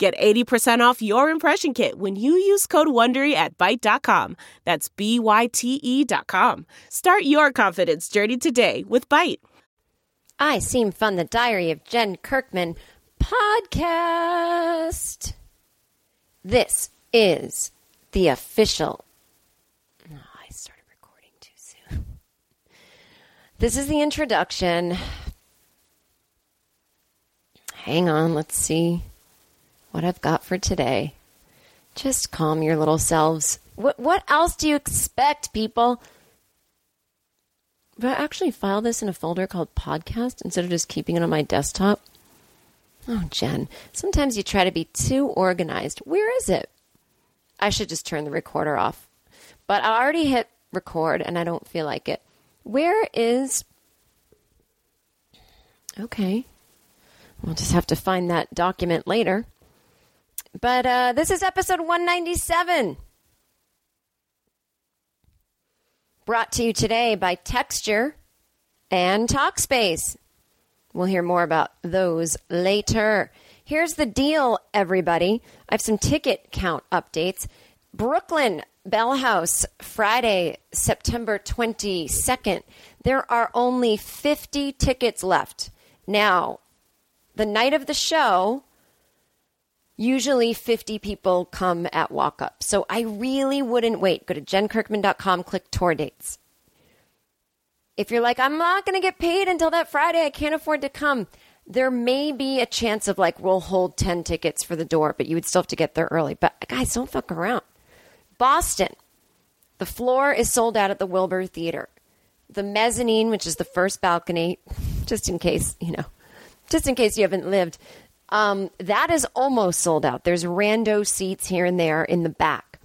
Get 80% off your impression kit when you use code WONDERY at Byte.com. That's B-Y-T-E dot com. Start your confidence journey today with Byte. I Seem Fun, the Diary of Jen Kirkman podcast. This is the official. Oh, I started recording too soon. This is the introduction. Hang on, let's see what I've got for today. Just calm your little selves. What what else do you expect, people? But I actually file this in a folder called podcast instead of just keeping it on my desktop. Oh, Jen, sometimes you try to be too organized. Where is it? I should just turn the recorder off. But I already hit record and I don't feel like it. Where is. Okay. We'll just have to find that document later. But uh, this is episode 197. Brought to you today by Texture and Talkspace. We'll hear more about those later. Here's the deal, everybody. I have some ticket count updates. Brooklyn Bell House, Friday, September 22nd. There are only 50 tickets left. Now, the night of the show, usually 50 people come at walk up. So I really wouldn't wait. Go to jenkirkman.com, click tour dates. If you're like, I'm not going to get paid until that Friday, I can't afford to come, there may be a chance of like, we'll hold 10 tickets for the door, but you would still have to get there early. But guys, don't fuck around. Boston, the floor is sold out at the Wilbur Theater. The mezzanine, which is the first balcony, just in case, you know, just in case you haven't lived, um, that is almost sold out. There's rando seats here and there in the back.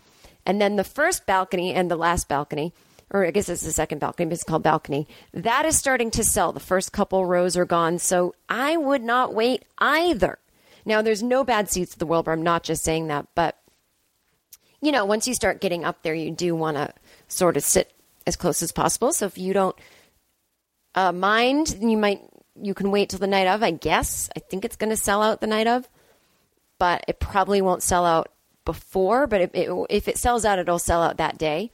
And then the first balcony and the last balcony, or I guess it's the second balcony, but it's called balcony, that is starting to sell. The first couple rows are gone. So I would not wait either. Now, there's no bad seats at the world, Wilbur. I'm not just saying that. But, you know, once you start getting up there, you do want to sort of sit as close as possible. So if you don't uh, mind, you might you can wait till the night of, I guess. I think it's going to sell out the night of, but it probably won't sell out before. But if it, if it sells out, it'll sell out that day.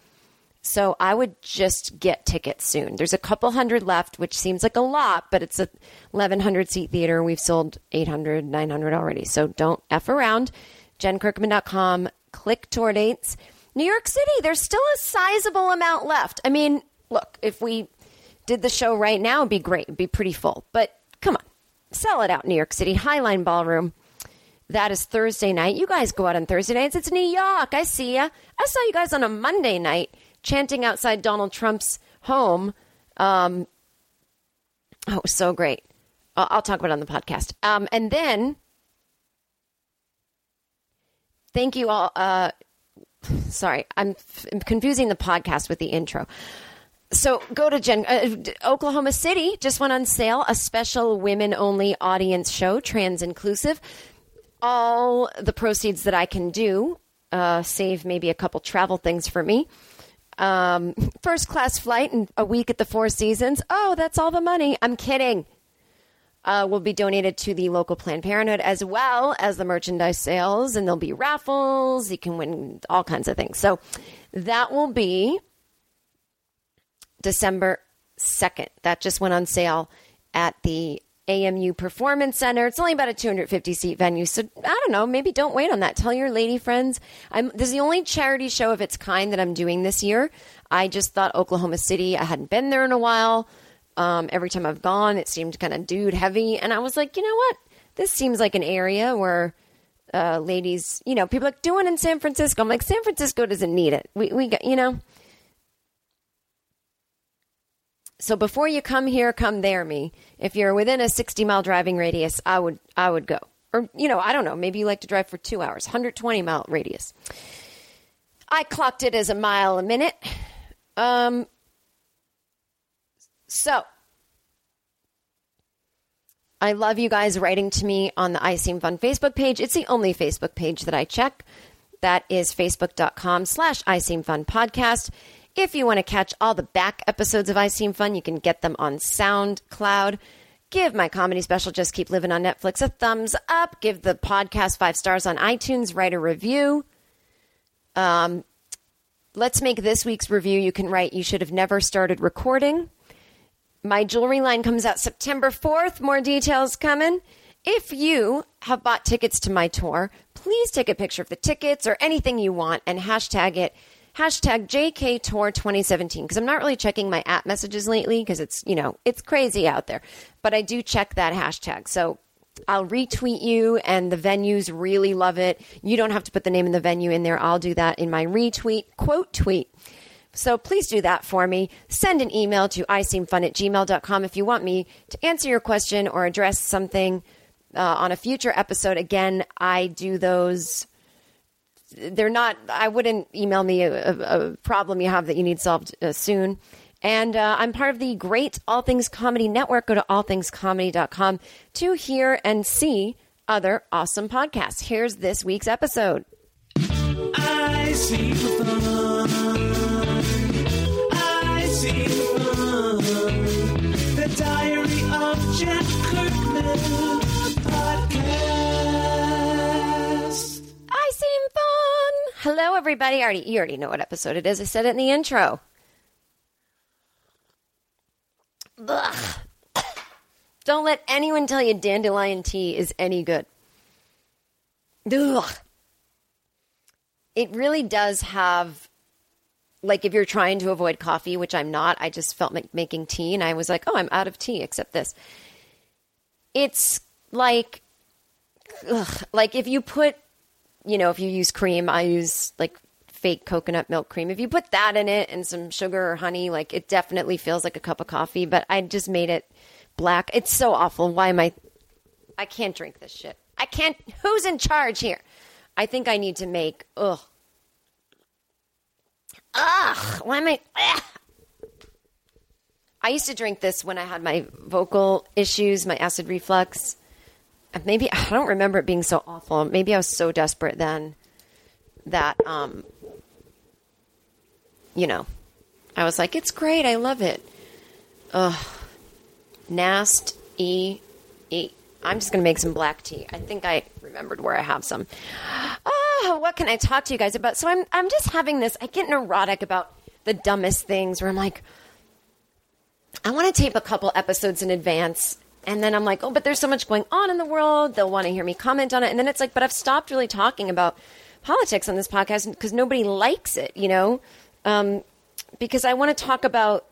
So I would just get tickets soon. There's a couple hundred left, which seems like a lot, but it's a 1100 seat theater. We've sold 800, 900 already. So don't F around. JenKirkman.com, click tour dates. New York City, there's still a sizable amount left. I mean, look, if we did the show right now, be great. Be pretty full. But come on, sell it out, New York City. Highline Ballroom. That is Thursday night. You guys go out on Thursday nights. It's New York. I see ya. I saw you guys on a Monday night chanting outside Donald Trump's home. Um, oh, it was so great. I'll, I'll talk about it on the podcast. Um, and then, thank you all. Uh, sorry, I'm, f- I'm confusing the podcast with the intro. So go to Jen, uh, Oklahoma City just went on sale a special women only audience show, trans inclusive. All the proceeds that I can do uh, save maybe a couple travel things for me. Um, first class flight and a week at the Four Seasons. Oh, that's all the money. I'm kidding. Uh, will be donated to the local Planned Parenthood as well as the merchandise sales, and there'll be raffles. You can win all kinds of things. So that will be December 2nd. That just went on sale at the AMU Performance Center. It's only about a 250 seat venue. So I don't know, maybe don't wait on that. Tell your lady friends. I'm, this is the only charity show of its kind that I'm doing this year. I just thought Oklahoma City, I hadn't been there in a while. Um, every time I've gone, it seemed kind of dude heavy. And I was like, you know what? This seems like an area where uh, ladies, you know, people like doing in San Francisco. I'm like, San Francisco doesn't need it. We, we got, you know, So before you come here, come there me. If you're within a 60 mile driving radius, I would I would go. Or you know, I don't know, maybe you like to drive for 2 hours, 120 mile radius. I clocked it as a mile a minute. Um so I love you guys writing to me on the I Seem Fun Facebook page. It's the only Facebook page that I check. That is facebook.com slash I Seem Fun podcast. If you want to catch all the back episodes of I Seem Fun, you can get them on SoundCloud. Give my comedy special, Just Keep Living on Netflix, a thumbs up. Give the podcast five stars on iTunes. Write a review. Um, let's make this week's review. You can write, You should have never started recording. My jewelry line comes out September 4th. More details coming. If you have bought tickets to my tour, please take a picture of the tickets or anything you want and hashtag it hashtag JK Tour 2017 because I'm not really checking my app messages lately because it's, you know, it's crazy out there. But I do check that hashtag. So I'll retweet you and the venues really love it. You don't have to put the name of the venue in there. I'll do that in my retweet quote tweet. So please do that for me. Send an email to iseemfun at gmail.com if you want me to answer your question or address something uh, on a future episode. Again, I do those they're not i wouldn't email me a, a, problem you have that you need solved uh, soon. And uh, i'm part of the great all things comedy network. Go to allthingscomedy.com to hear and see other awesome podcasts. Here's this week's episode. I see the fun. I see the fun. The Diary of Jack Kirkman fun hello everybody. I already you already know what episode it is. I said it in the intro. Ugh. don't let anyone tell you dandelion tea is any good. Ugh. it really does have like if you're trying to avoid coffee which i'm not i just felt like making tea and i was like oh i'm out of tea except this. It's like ugh, like if you put you know if you use cream i use like fake coconut milk cream. If you put that in it and some sugar or honey like it definitely feels like a cup of coffee but i just made it black. It's so awful. Why am i i can't drink this shit. I can't who's in charge here? I think i need to make ugh. Ugh why am i ugh. i used to drink this when i had my vocal issues my acid reflux maybe I don't remember it being so awful. Maybe I was so desperate then that um you know, I was like, it's great, I love it. Ugh. Nast E E. I'm just gonna make some black tea. I think I remembered where I have some. Oh, what can I talk to you guys about? So I'm I'm just having this. I get neurotic about the dumbest things where I'm like, I want to tape a couple episodes in advance. And then I'm like, oh, but there's so much going on in the world. They'll want to hear me comment on it. And then it's like, but I've stopped really talking about politics on this podcast because nobody likes it, you know? Um, because I want to talk about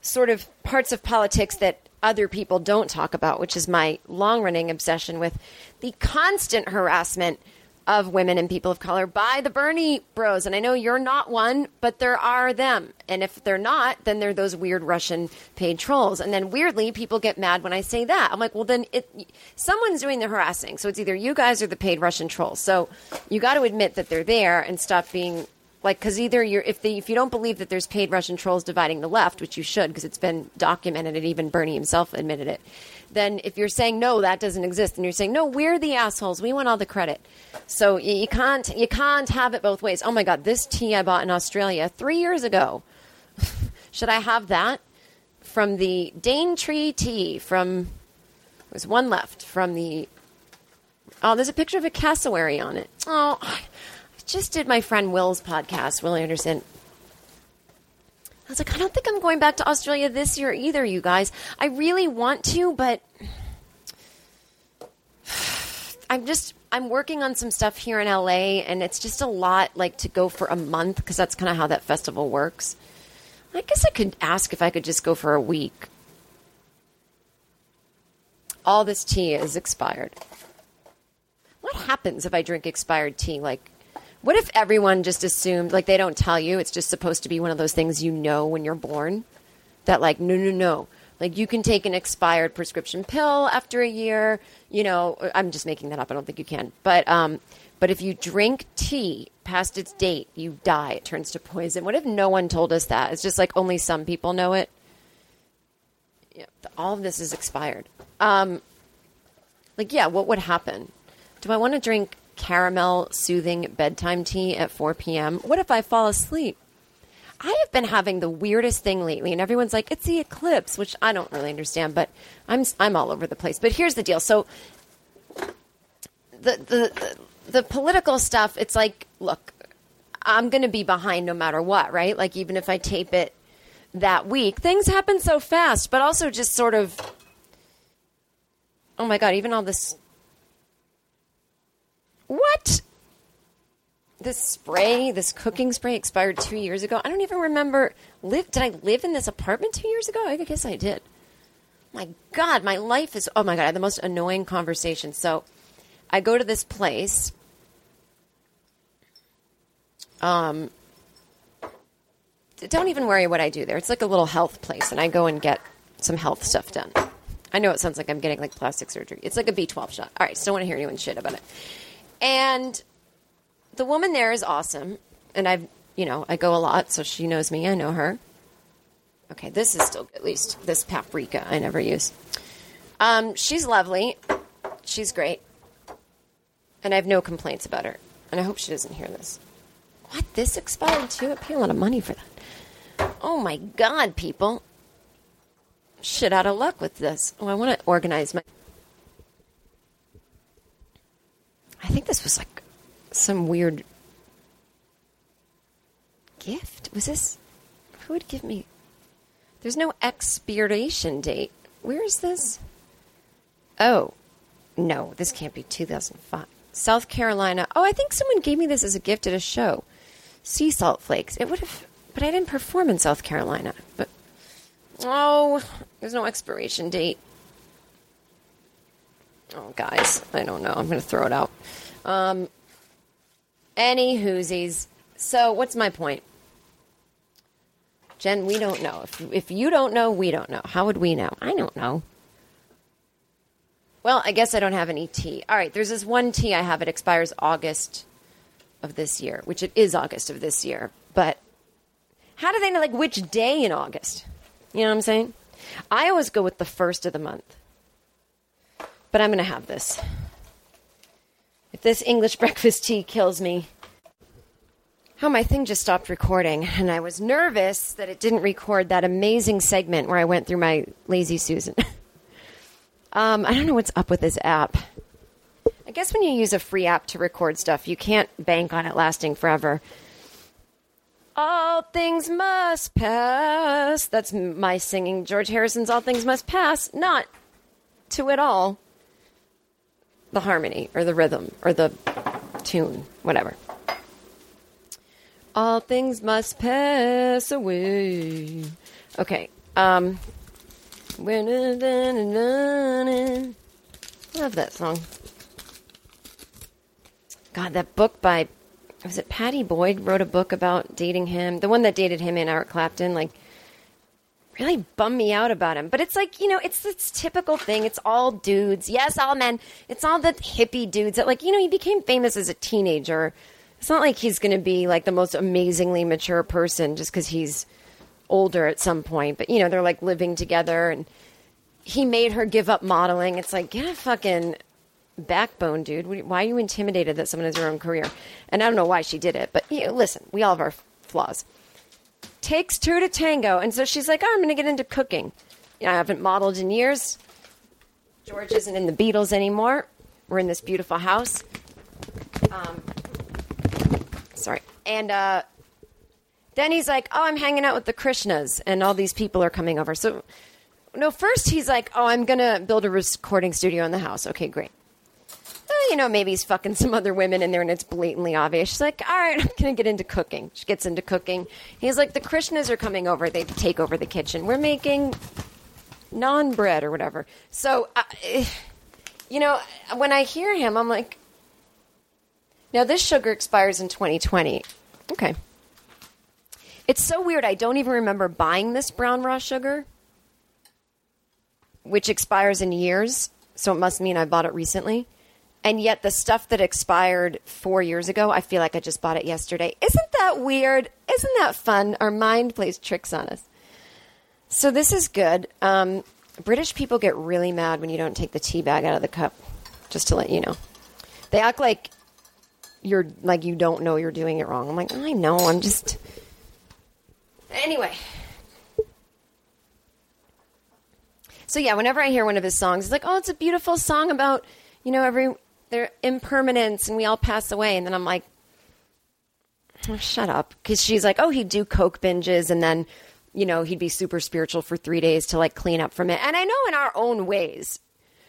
sort of parts of politics that other people don't talk about, which is my long running obsession with the constant harassment of women and people of color by the Bernie bros. And I know you're not one, but there are them. And if they're not, then they're those weird Russian paid trolls. And then weirdly, people get mad when I say that. I'm like, well, then it, someone's doing the harassing. So it's either you guys or the paid Russian trolls. So you got to admit that they're there and stop being Like, because either you're if the if you don't believe that there's paid Russian trolls dividing the left, which you should, because it's been documented, and even Bernie himself admitted it. Then, if you're saying no, that doesn't exist, and you're saying no, we're the assholes, we want all the credit. So you, you can't you can't have it both ways. Oh my God, this tea I bought in Australia three years ago. should I have that from the Daintree tea from? There's one left from the. Oh, there's a picture of a cassowary on it. Oh, just did my friend Will's podcast, Will Anderson. I was like, I don't think I'm going back to Australia this year either, you guys. I really want to, but I'm just I'm working on some stuff here in LA, and it's just a lot like to go for a month because that's kind of how that festival works. I guess I could ask if I could just go for a week. All this tea is expired. What happens if I drink expired tea? Like, what if everyone just assumed, like, they don't tell you, it's just supposed to be one of those things you know when you're born? That, like, no, no, no. Like, you can take an expired prescription pill after a year. You know, I'm just making that up. I don't think you can. But, um, but if you drink tea past its date, you die. It turns to poison. What if no one told us that? It's just like only some people know it. Yeah, all of this is expired. Um, like, yeah, what would happen? Do I want to drink caramel soothing bedtime tea at 4 p.m.? What if I fall asleep? I have been having the weirdest thing lately, and everyone's like, "It's the eclipse," which I don't really understand, but I'm I'm all over the place. But here's the deal: so the the the, political stuff, it's like, look, I'm going to be behind no matter what, right? Like even if I tape it that week, things happen so fast, but also just sort of, oh my god, even all this what? This spray, this cooking spray expired two years ago. I don't even remember. Live? Did I live in this apartment two years ago? I guess I did. My God, my life is. Oh my God, I had the most annoying conversation. So, I go to this place. Um, don't even worry what I do there. It's like a little health place, and I go and get some health stuff done. I know it sounds like I'm getting like plastic surgery. It's like a B12 shot. All right, just don't want to hear anyone shit about it. And the woman there is awesome. And I've, you know, I go a lot, so she knows me. I know her. Okay, this is still at least this paprika I never use. Um, she's lovely. She's great. And I have no complaints about her. And I hope she doesn't hear this. What? This expired too? I pay a lot of money for that. Oh my God, people. Shit out of luck with this. Oh, I want to organize my. I think this was like some weird gift. Was this? Who would give me? There's no expiration date. Where is this? Oh, no, this can't be 2005. South Carolina. Oh, I think someone gave me this as a gift at a show. Sea salt flakes. It would have, but I didn't perform in South Carolina. But oh, there's no expiration date. Oh, guys, I don't know. I'm going to throw it out. Um, any whoosies. So, what's my point? Jen, we don't know. If, if you don't know, we don't know. How would we know? I don't know. Well, I guess I don't have any tea. All right, there's this one tea I have. It expires August of this year, which it is August of this year. But how do they know, like, which day in August? You know what I'm saying? I always go with the first of the month. But I'm going to have this. If this English breakfast tea kills me. Oh, my thing just stopped recording, and I was nervous that it didn't record that amazing segment where I went through my Lazy Susan. um, I don't know what's up with this app. I guess when you use a free app to record stuff, you can't bank on it lasting forever. All things must pass. That's my singing George Harrison's All Things Must Pass, not to it all the harmony or the rhythm or the tune, whatever. All things must pass away. Okay. Um. Love that song. God, that book by was it Pattie Boyd wrote a book about dating him. The one that dated him and Eric Clapton, like really bummed me out about him. But it's like, you know, it's this typical thing. It's all dudes. Yes, all men. It's all the hippie dudes that, like, you know, he became famous as a teenager It's not like he's going to be like the most amazingly mature person just because he's older at some point. But, you know, they're like living together and he made her give up modeling. It's like, get a fucking backbone, dude. Why are you intimidated that someone has their own career? And I don't know why she did it, but you know, listen, we all have our flaws. Takes two to tango. And so she's like, oh, I'm going to get into cooking. You know, I haven't modeled in years. George isn't in the Beatles anymore. We're in this beautiful house. Um, sorry. And uh, then he's like, "Oh, I'm hanging out with the Krishnas, and all these people are coming over." So, no, first he's like, "Oh, I'm gonna build a recording studio in the house." Okay, great. You know, maybe he's fucking some other women in there, and it's blatantly obvious. She's like, "All right, I'm gonna get into cooking." She gets into cooking. He's like, "The Krishnas are coming over. They take over the kitchen. We're making naan bread or whatever." So, uh, you know, when I hear him, I'm like, now, this sugar expires in 2020. Okay. It's so weird. I don't even remember buying this brown raw sugar, which expires in years. So it must mean I bought it recently. And yet, the stuff that expired four years ago, I feel like I just bought it yesterday. Isn't that weird? Isn't that fun? Our mind plays tricks on us. So, this is good. Um, British people get really mad when you don't take the tea bag out of the cup, just to let you know. They act like you're like you don't know you're doing it wrong. I'm like, I know, I'm just Anyway. So yeah, whenever I hear one of his songs, it's like, "Oh, it's a beautiful song about, you know, every their impermanence and we all pass away." And then I'm like, oh, "Shut up." Cuz she's like, "Oh, he'd do coke binges and then you know, he'd be super spiritual for 3 days to like clean up from it." And I know in our own ways,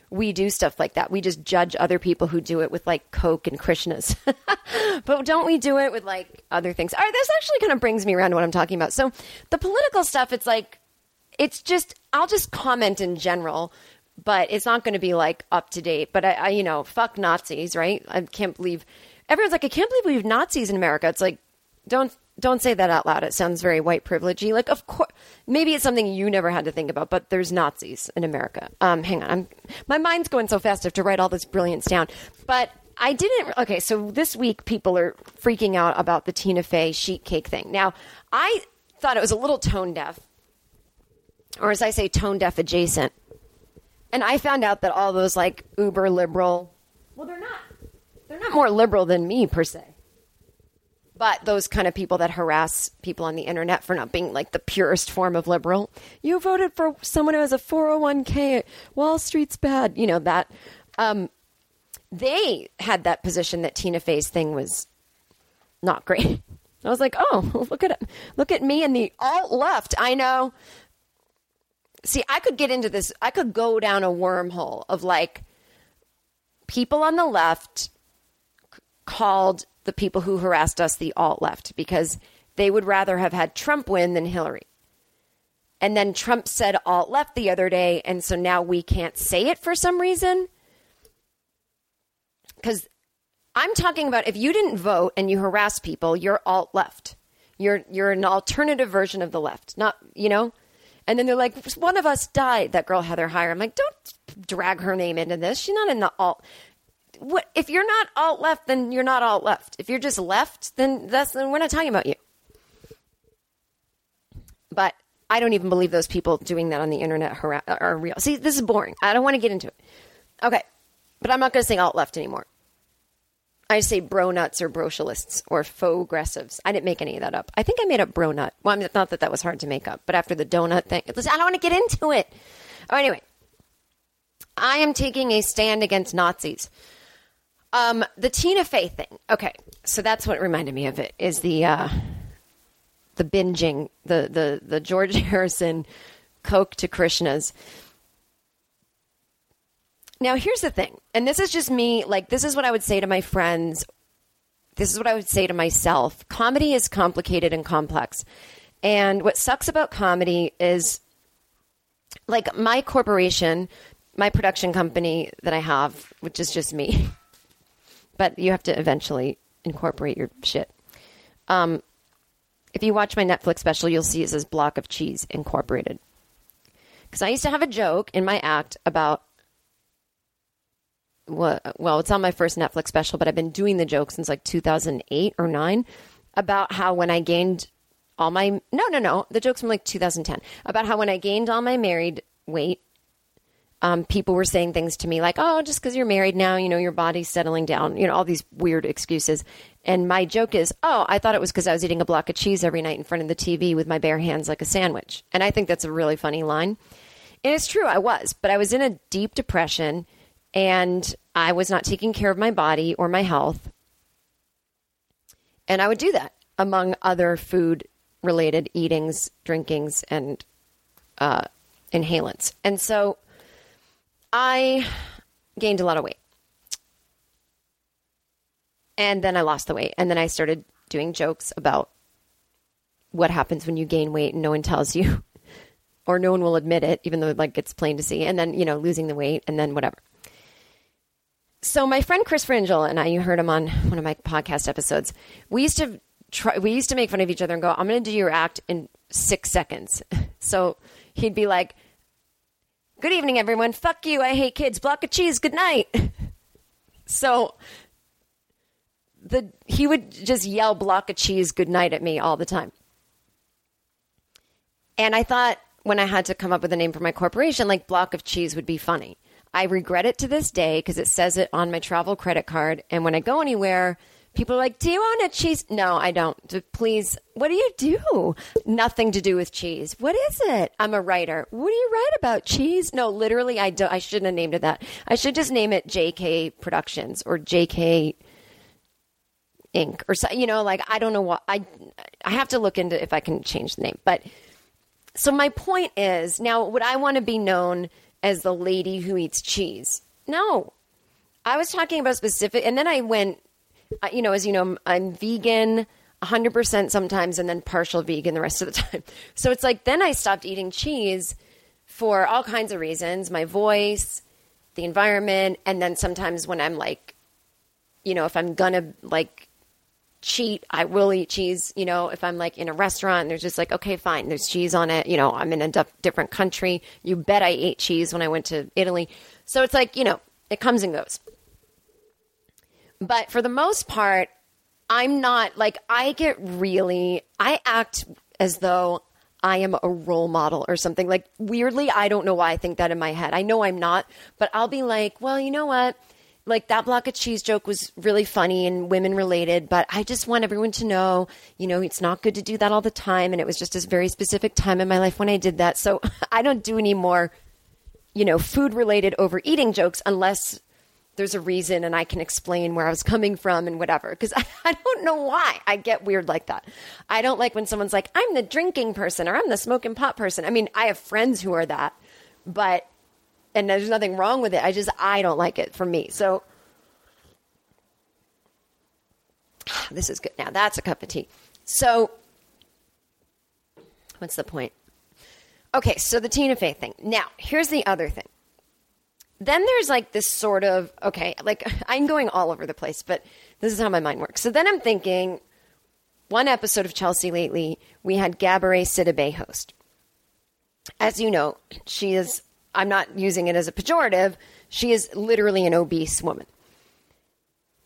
we do stuff like that. We just judge other people who do it with like Coke and Krishnas. but don't we do it with like other things? All right, this actually kind of brings me around to what I'm talking about. So the political stuff, it's like, it's just, I'll just comment in general, but it's not going to be like up to date. But I, I, you know, fuck Nazis, right? I can't believe, everyone's like, I can't believe we have Nazis in America. It's like, don't don't say that out loud. It sounds very white privilegey. Like, of course, maybe it's something you never had to think about, but there's Nazis in America. Um, hang on, I'm, my mind's going so fast. I have to write all this brilliance down. But I didn't. Okay, so this week people are freaking out about the Tina Fey sheet cake thing. Now, I thought it was a little tone deaf, or as I say, tone deaf adjacent. And I found out that all those like uber liberal, well, they're not. They're not more liberal than me per se but those kind of people that harass people on the internet for not being like the purest form of liberal. You voted for someone who has a 401k. Wall Street's bad. You know, that. Um, they had that position that Tina Fey's thing was not great. I was like, oh, look at. Look at me and the alt left. I know. See, I could get into this. I could go down a wormhole of like people on the left called the people who harassed us the alt left because they would rather have had Trump win than Hillary. And then Trump said alt left the other day, and so now we can't say it for some reason. Because I'm talking about if you didn't vote and you harass people, you're alt left. You're you're an alternative version of the left. Not you know? And then they're like, one of us died, that girl Heather Heyer. I'm like, don't drag her name into this. She's not in the alt what if you're not alt left, then you're not alt left. If you're just left, then that's then we're not talking about you. But I don't even believe those people doing that on the internet are real. See, this is boring. I don't want to get into it. Okay, but I'm not going to say alt left anymore. I say bro nuts or brocialists or faux aggressives. I didn't make any of that up. I think I made up bro nut. Well, I mean, not that that was hard to make up, but after the donut thing, I don't want to get into it. Oh, anyway, I am taking a stand against Nazis. Um, the Tina Fey thing. Okay, so that's what reminded me of it. Is the uh, the binging the the the George Harrison Coke to Krishnas. Now here's the thing, and this is just me. Like this is what I would say to my friends. This is what I would say to myself. Comedy is complicated and complex, and what sucks about comedy is like my corporation, my production company that I have, which is just me. but you have to eventually incorporate your shit. Um, if you watch my Netflix special, you'll see it says Block of Cheese Incorporated. Because I used to have a joke in my act about well, it's on my first Netflix special, but I've been doing the joke since like 2008 or 9 about how when I gained all my no, no, no, the joke's from like 2010 about how when I gained all my married weight, um, people were saying things to me like, "Oh, just because you're married now, you know, your body's settling down," you know, all these weird excuses. And my joke is, "Oh, I thought it was because I was eating a block of cheese every night in front of the TV with my bare hands like a sandwich." And I think that's a really funny line. And it's true, I was, but I was in a deep depression and I was not taking care of my body or my health. And I would do that among other food related eatings, drinkings, and uh, inhalants. And so I gained a lot of weight. And then I lost the weight. And then I started doing jokes about what happens when you gain weight and no one tells you, or no one will admit it, even though like it's plain to see. And then, you know, losing the weight and then whatever. So my friend Chris Frangel and I, you heard him on one of my podcast episodes. We used to try, we used to make fun of each other and go, I'm going to do your act in six seconds. So he'd be like, Good evening, everyone. Fuck you. I hate kids. Block of cheese. Good night. So the he would just yell block of cheese good night at me all the time. And I thought when I had to come up with a name for my corporation, like block of cheese would be funny. I regret it to this day because it says it on my travel credit card. And when I go anywhere, people are like, Do you own a cheese? No, I don't. Please, what do you do? Nothing to do with cheese. What is it? I'm a writer. What do you write about? Cheese? No, literally, I, do, I shouldn't have named it that. I should just name it JK Productions or JK Inc. or so, you know, like, I don't know what. I, I have to look into if I can change the name. But so my point is now, would I want to be known as the lady who eats cheese? No. I was talking about specific, and then I went, you know, as you know, I'm vegan 100% sometimes and then partial vegan the rest of the time. So it's like, then I stopped eating cheese for all kinds of reasons my voice, the environment, and then sometimes when I'm like, you know, if I'm gonna like cheat, I will eat cheese. You know, if I'm like in a restaurant and there's just like, okay, fine, there's cheese on it. You know, I'm in a different country. You bet I ate cheese when I went to Italy. So it's like, you know, it comes and goes. But for the most part, I'm not like, I get really, I act as though I am a role model or something. Like, weirdly, I don't know why I think that in my head. I know I'm not, but I'll be like, well, you know what? Like that block of cheese joke was really funny and women related, but I just want everyone to know, you know, it's not good to do that all the time. And it was just a very specific time in my life when I did that. So I don't do any more, you know, food related overeating jokes unless there's a reason and I can explain where I was coming from and whatever. Because I, I don't know why I get weird like that. I don't like when someone's like, I'm the drinking person or I'm the smoking pot person. I mean, I have friends who are that, but and there's nothing wrong with it. I just I don't like it for me. So this is good. Now that's a cup of tea. So what's the point? Okay, so the Tina Fey thing. Now, here's the other thing. Then there's like this sort of okay, like I'm going all over the place, but this is how my mind works. So then I'm thinking one episode of Chelsea lately, we had Gabourey Sidibe host. As you know, she is I'm not using it as a pejorative. She is literally an obese woman.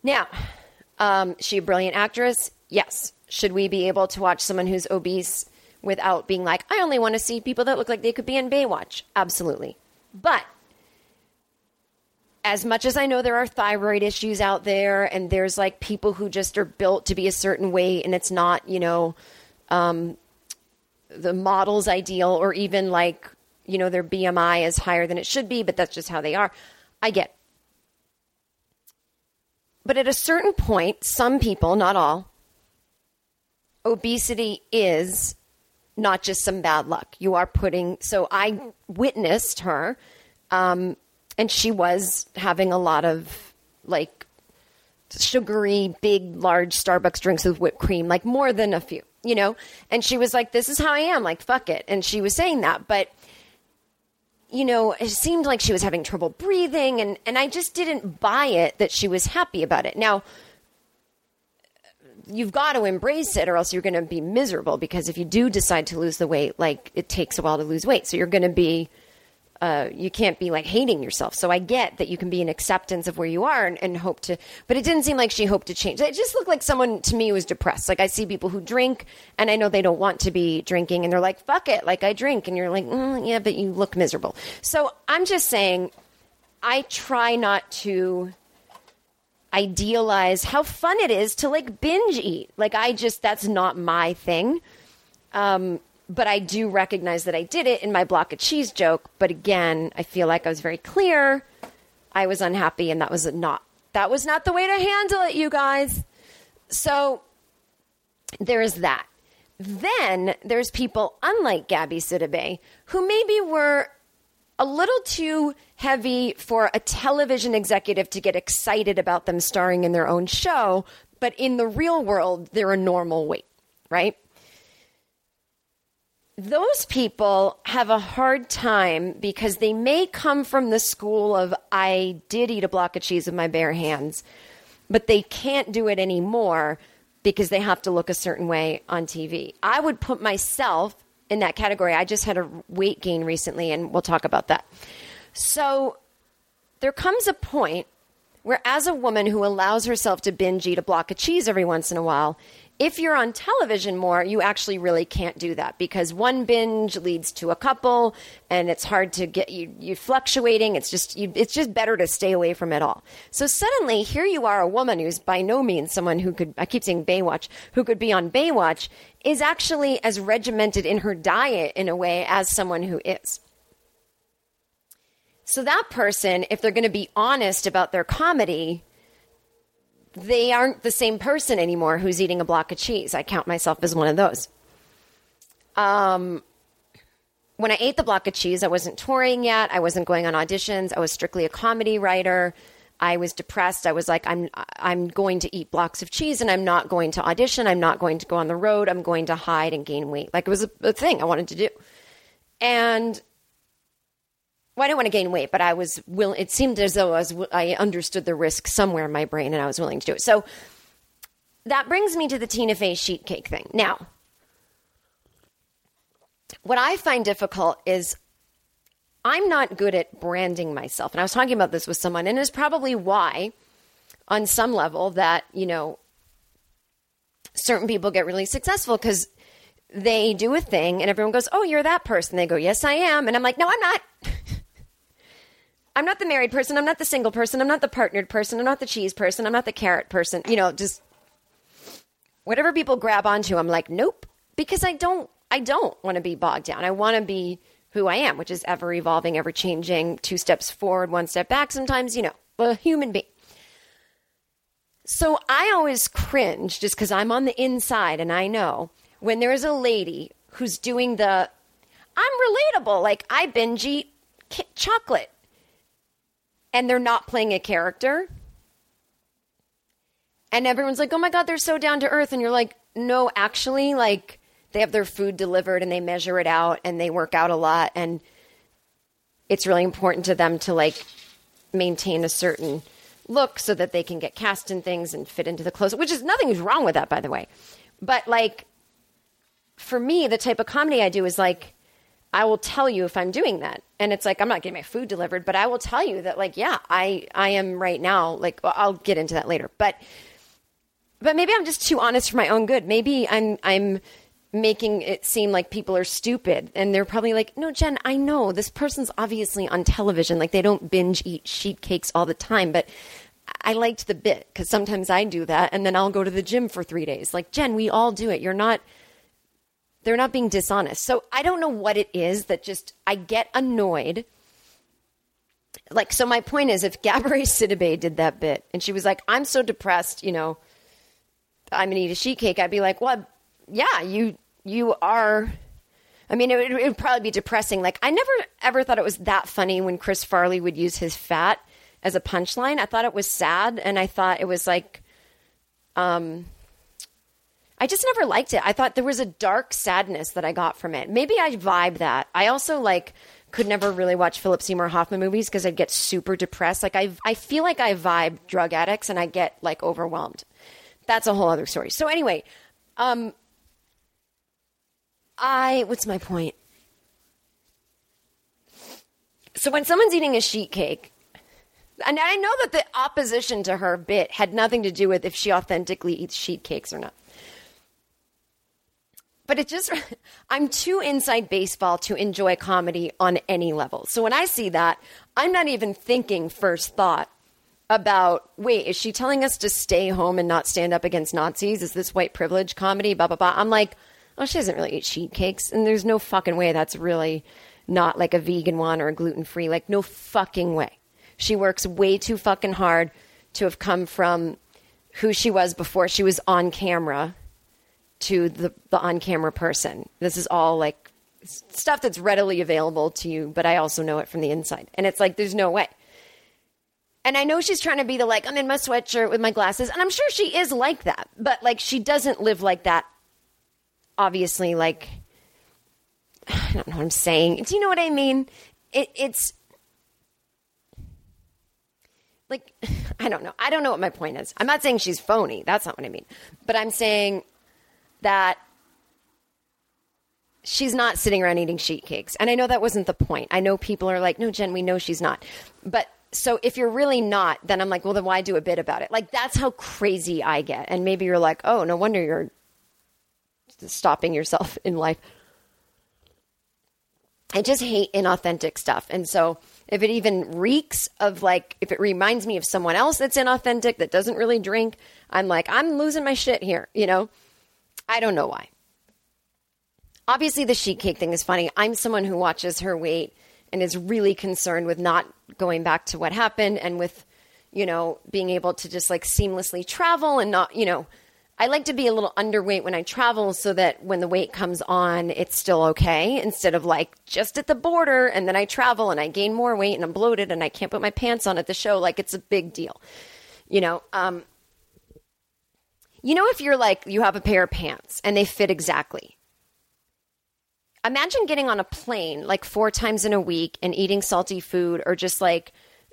Now, um, she a brilliant actress? Yes. Should we be able to watch someone who's obese without being like, I only want to see people that look like they could be in Baywatch? Absolutely. But as much as I know there are thyroid issues out there, and there's like people who just are built to be a certain weight, and it's not, you know, um, the model's ideal, or even like you know, their BMI is higher than it should be, but that's just how they are. I get. But at a certain point, some people, not all, obesity is not just some bad luck. You are putting, so I witnessed her, um, and she was having a lot of like sugary, big, large Starbucks drinks with whipped cream, like more than a few, you know? And she was like, this is how I am, like, fuck it. And she was saying that. But you know, it seemed like she was having trouble breathing, and, and I just didn't buy it that she was happy about it. Now, you've got to embrace it, or else you're going to be miserable because if you do decide to lose the weight, like it takes a while to lose weight. So you're going to be uh, you can't be like hating yourself. So I get that you can be in acceptance of where you are and, and hope to, but it didn't seem like she hoped to change. It just looked like someone to me was depressed. Like I see people who drink and I know they don't want to be drinking and they're like, fuck it, like I drink. And you're like, mm, yeah, but you look miserable. So I'm just saying, I try not to idealize how fun it is to like binge eat. Like I just, that's not my thing. Um, but I do recognize that I did it in my block of cheese joke. But again, I feel like I was very clear. I was unhappy, and that was not that was not the way to handle it, you guys. So there is that. Then there's people unlike Gabby Sidibe who maybe were a little too heavy for a television executive to get excited about them starring in their own show, but in the real world, they're a normal weight, right? Those people have a hard time because they may come from the school of I did eat a block of cheese with my bare hands, but they can't do it anymore because they have to look a certain way on TV. I would put myself in that category. I just had a weight gain recently, and we'll talk about that. So there comes a point where, as a woman who allows herself to binge eat a block of cheese every once in a while, if you're on television more, you actually really can't do that because one binge leads to a couple, and it's hard to get you you fluctuating. It's just you, it's just better to stay away from it all. So suddenly, here you are, a woman who's by no means someone who could I keep saying Baywatch, who could be on Baywatch, is actually as regimented in her diet in a way as someone who is. So that person, if they're going to be honest about their comedy, they aren't the same person anymore who's eating a block of cheese. I count myself as one of those. Um, when I ate the block of cheese, I wasn't touring yet. I wasn't going on auditions. I was strictly a comedy writer. I was depressed. I was like, I'm I'm going to eat blocks of cheese, and I'm not going to audition. I'm not going to go on the road. I'm going to hide and gain weight. Like it was a, a thing I wanted to do, and well, I didn't want to gain weight, but I was willing. It seemed as though I, was, I understood the risk somewhere in my brain, and I was willing to do it. So that brings me to the Tina Fey sheet cake thing. Now, what I find difficult is I'm not good at branding myself, and I was talking about this with someone, and it's probably why, on some level, that you know, certain people get really successful because they do a thing, and everyone goes, "Oh, you're that person." They go, "Yes, I am," and I'm like, "No, I'm not." I'm not the married person. I'm not the single person. I'm not the partnered person. I'm not the cheese person. I'm not the carrot person. You know, just whatever people grab onto, I'm like, nope, because I don't. I don't want to be bogged down. I want to be who I am, which is ever evolving, ever changing, two steps forward, one step back. Sometimes, you know, a human being. So I always cringe just because I'm on the inside and I know when there is a lady who's doing the, I'm relatable. Like I binge eat chocolate and they're not playing a character. And everyone's like, oh my God, they're so down to earth. And you're like, no, actually, like they have their food delivered and they measure it out and they work out a lot. And it's really important to them to like maintain a certain look so that they can get cast in things and fit into the clothes, which is nothing wrong with that, by the way. But like, for me, the type of comedy I do is like, I will tell you if I'm doing that. And it's like I'm not getting my food delivered, but I will tell you that like yeah, I I am right now like well, I'll get into that later. But but maybe I'm just too honest for my own good. Maybe I'm I'm making it seem like people are stupid and they're probably like, "No, Jen, I know this person's obviously on television. Like they don't binge eat sheet cakes all the time, but I liked the bit because sometimes I do that and then I'll go to the gym for three days. Like, Jen, we all do it. You're not they're not being dishonest. So I don't know what it is that just I get annoyed. Like, so my point is, if Gabourey Sidibe did that bit and she was like, "I'm so depressed," you know, I'm gonna eat a sheet cake, I'd be like, "Well, yeah, you you are." I mean, it would, it would probably be depressing. Like, I never ever thought it was that funny when Chris Farley would use his fat as a punchline. I thought it was sad, and I thought it was like, um, I just never liked it. I thought there was a dark sadness that I got from it. Maybe I vibe that. I also like could never really watch Philip Seymour Hoffman movies because I'd get super depressed. Like I I feel like I vibe drug addicts and I get like overwhelmed. That's a whole other story. So anyway, um I what's my point? So when someone's eating a sheet cake, and I know that the opposition to her bit had nothing to do with if she authentically eats sheet cakes or not. But it just, I'm too inside baseball to enjoy comedy on any level. So when I see that, I'm not even thinking first thought about, wait, is she telling us to stay home and not stand up against Nazis? Is this white privilege comedy? Blah, blah, blah. I'm like, oh, she doesn't really eat sheet cakes. And there's no fucking way that's really not like a vegan one or a gluten free. Like, no fucking way. She works way too fucking hard to have come from who she was before she was on camera to the, the on camera person. This is all like stuff that's readily available to you, but I also know it from the inside. And it's like, there's no way. And I know she's trying to be the like, I'm in my sweatshirt with my glasses. And I'm sure she is like that, but like, she doesn't live like that. Obviously, like, I don't know what I'm saying. Do you know what I mean? It, it's like, I don't know. I don't know what my point is. I'm not saying she's phony. That's not what I mean. But I'm saying that she's not sitting around eating sheet cakes. And I know that wasn't the point. I know people are like, no, Jen, we know she's not. But so if you're really not, then I'm like, well, then why do a bit about it? Like, that's how crazy I get. And maybe you're like, oh, no wonder you're stopping yourself in life. I just hate inauthentic stuff. And so if it even reeks of like, if it reminds me of someone else that's inauthentic that doesn't really drink, I'm like, I'm losing my shit here, you know? I don't know why. Obviously, the sheet cake thing is funny. I'm someone who watches her weight and is really concerned with not going back to what happened and with, you know, being able to just like seamlessly travel and not, you know, I like to be a little underweight when I travel so that when the weight comes on, it's still okay instead of like just at the border and then I travel and I gain more weight and I'm bloated and I can't put my pants on at the show. Like it's a big deal, you know. Um, you know, if you're like, you have a pair of pants and they fit exactly, imagine getting on a plane like four times in a week and eating salty food or just like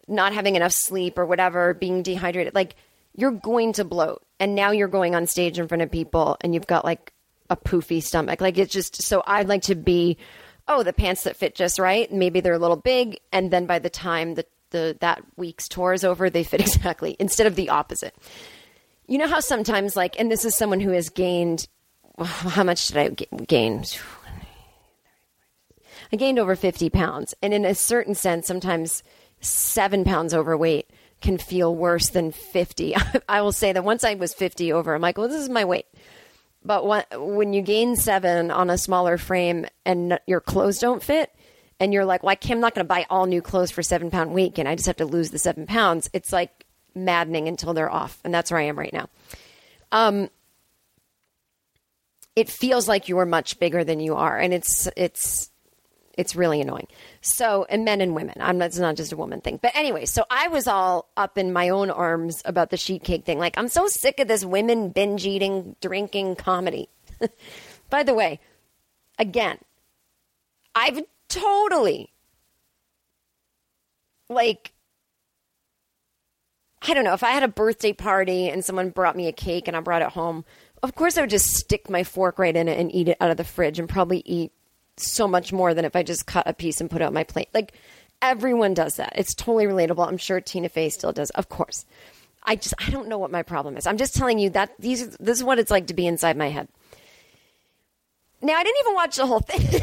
not having enough sleep or whatever, being dehydrated. Like you're going to bloat. And now you're going on stage in front of people and you've got like a poofy stomach. Like it's just so I'd like to be, oh, the pants that fit just right. Maybe they're a little big. And then by the time the, the that week's tour is over, they fit exactly instead of the opposite. You know how sometimes like, and this is someone who has gained, how much did I gain? I gained over 50 pounds. And in a certain sense, sometimes seven pounds overweight can feel worse than 50. I will say that once I was 50 over, I'm like, well, this is my weight. But when you gain seven on a smaller frame and your clothes don't fit, and you're like, well, I'm not going to buy all new clothes for seven pound week, and I just have to lose the seven pounds. It's like maddening until they're off, and that's where I am right now. Um, it feels like you are much bigger than you are, and it's it's it's really annoying. So, and men and women. I'm not, it's not just a woman thing. But anyway, so I was all up in my own arms about the sheet cake thing. Like, I'm so sick of this women binge eating, drinking comedy. By the way, again, I've totally, like, I don't know, if I had a birthday party and someone brought me a cake and I brought it home, of course I would just stick my fork right in it and eat it out of the fridge and probably eat so much more than if I just cut a piece and put it on my plate. Like everyone does that. It's totally relatable. I'm sure Tina Fey still does. Of course. I just I don't know what my problem is. I'm just telling you that these this is what it's like to be inside my head. Now I didn't even watch the whole thing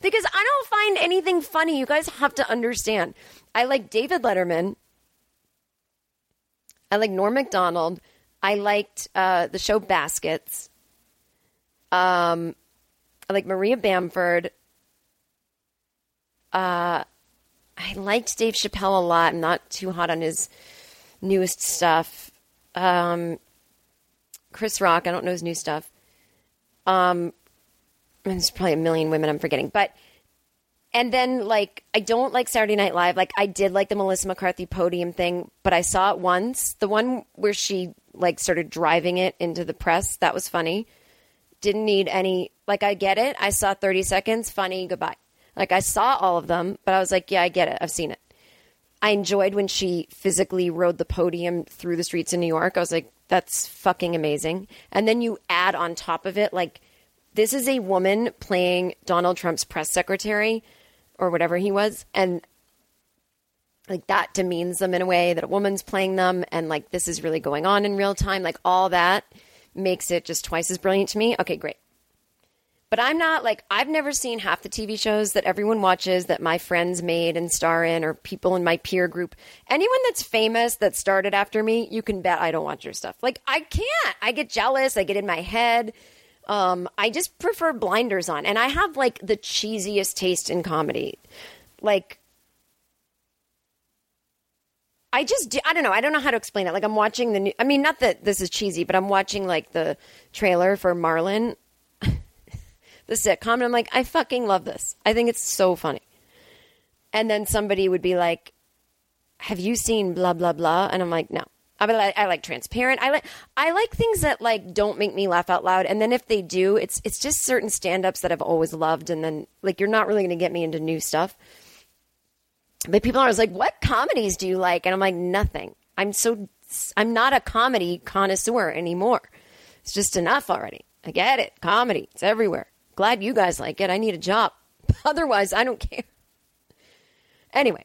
because I don't find anything funny. You guys have to understand. I like David Letterman. I like Norm Macdonald. I liked uh, the show Baskets. Um, I like Maria Bamford. Uh, I liked Dave Chappelle a lot. I'm not too hot on his newest stuff. Um, Chris Rock, I don't know his new stuff. Um, there's probably a million women I'm forgetting, but and then like I don't like Saturday Night Live. Like I did like the Melissa McCarthy podium thing, but I saw it once. The one where she like started driving it into the press, that was funny. Didn't need any like I get it. I saw 30 seconds, funny, goodbye. Like I saw all of them, but I was like, yeah, I get it. I've seen it. I enjoyed when she physically rode the podium through the streets in New York. I was like, that's fucking amazing. And then you add on top of it, like, this is a woman playing Donald Trump's press secretary or whatever he was. And like that demeans them in a way that a woman's playing them and like this is really going on in real time. Like all that makes it just twice as brilliant to me. Okay great. But i'm not like i've never seen half the tv shows that everyone watches that my friends made and star in or people in my peer group. Anyone that's famous that started after me you can bet i don't watch your stuff. Like i can't. I get jealous. I get in my head um, i just prefer blinders on and i have like the cheesiest taste in comedy like I just do, I don't know. I don't know how to explain it. Like I'm watching the new I mean not that this is cheesy, but I'm watching like the trailer for Marlon the sitcom and I'm like I fucking love this. I think it's so funny. And then somebody would be like have you seen blah blah blah and I'm like no. I like I like transparent. I like I like things that like don't make me laugh out loud and then if they do, it's it's just certain stand-ups that I've always loved and then like you're not really going to get me into new stuff but people are always like, "What comedies do you like?" And I'm like, "Nothing. I'm so I'm not a comedy connoisseur anymore. It's just enough already. I get it. Comedy. It's everywhere. Glad you guys like it. I need a job. Otherwise, I don't care." Anyway,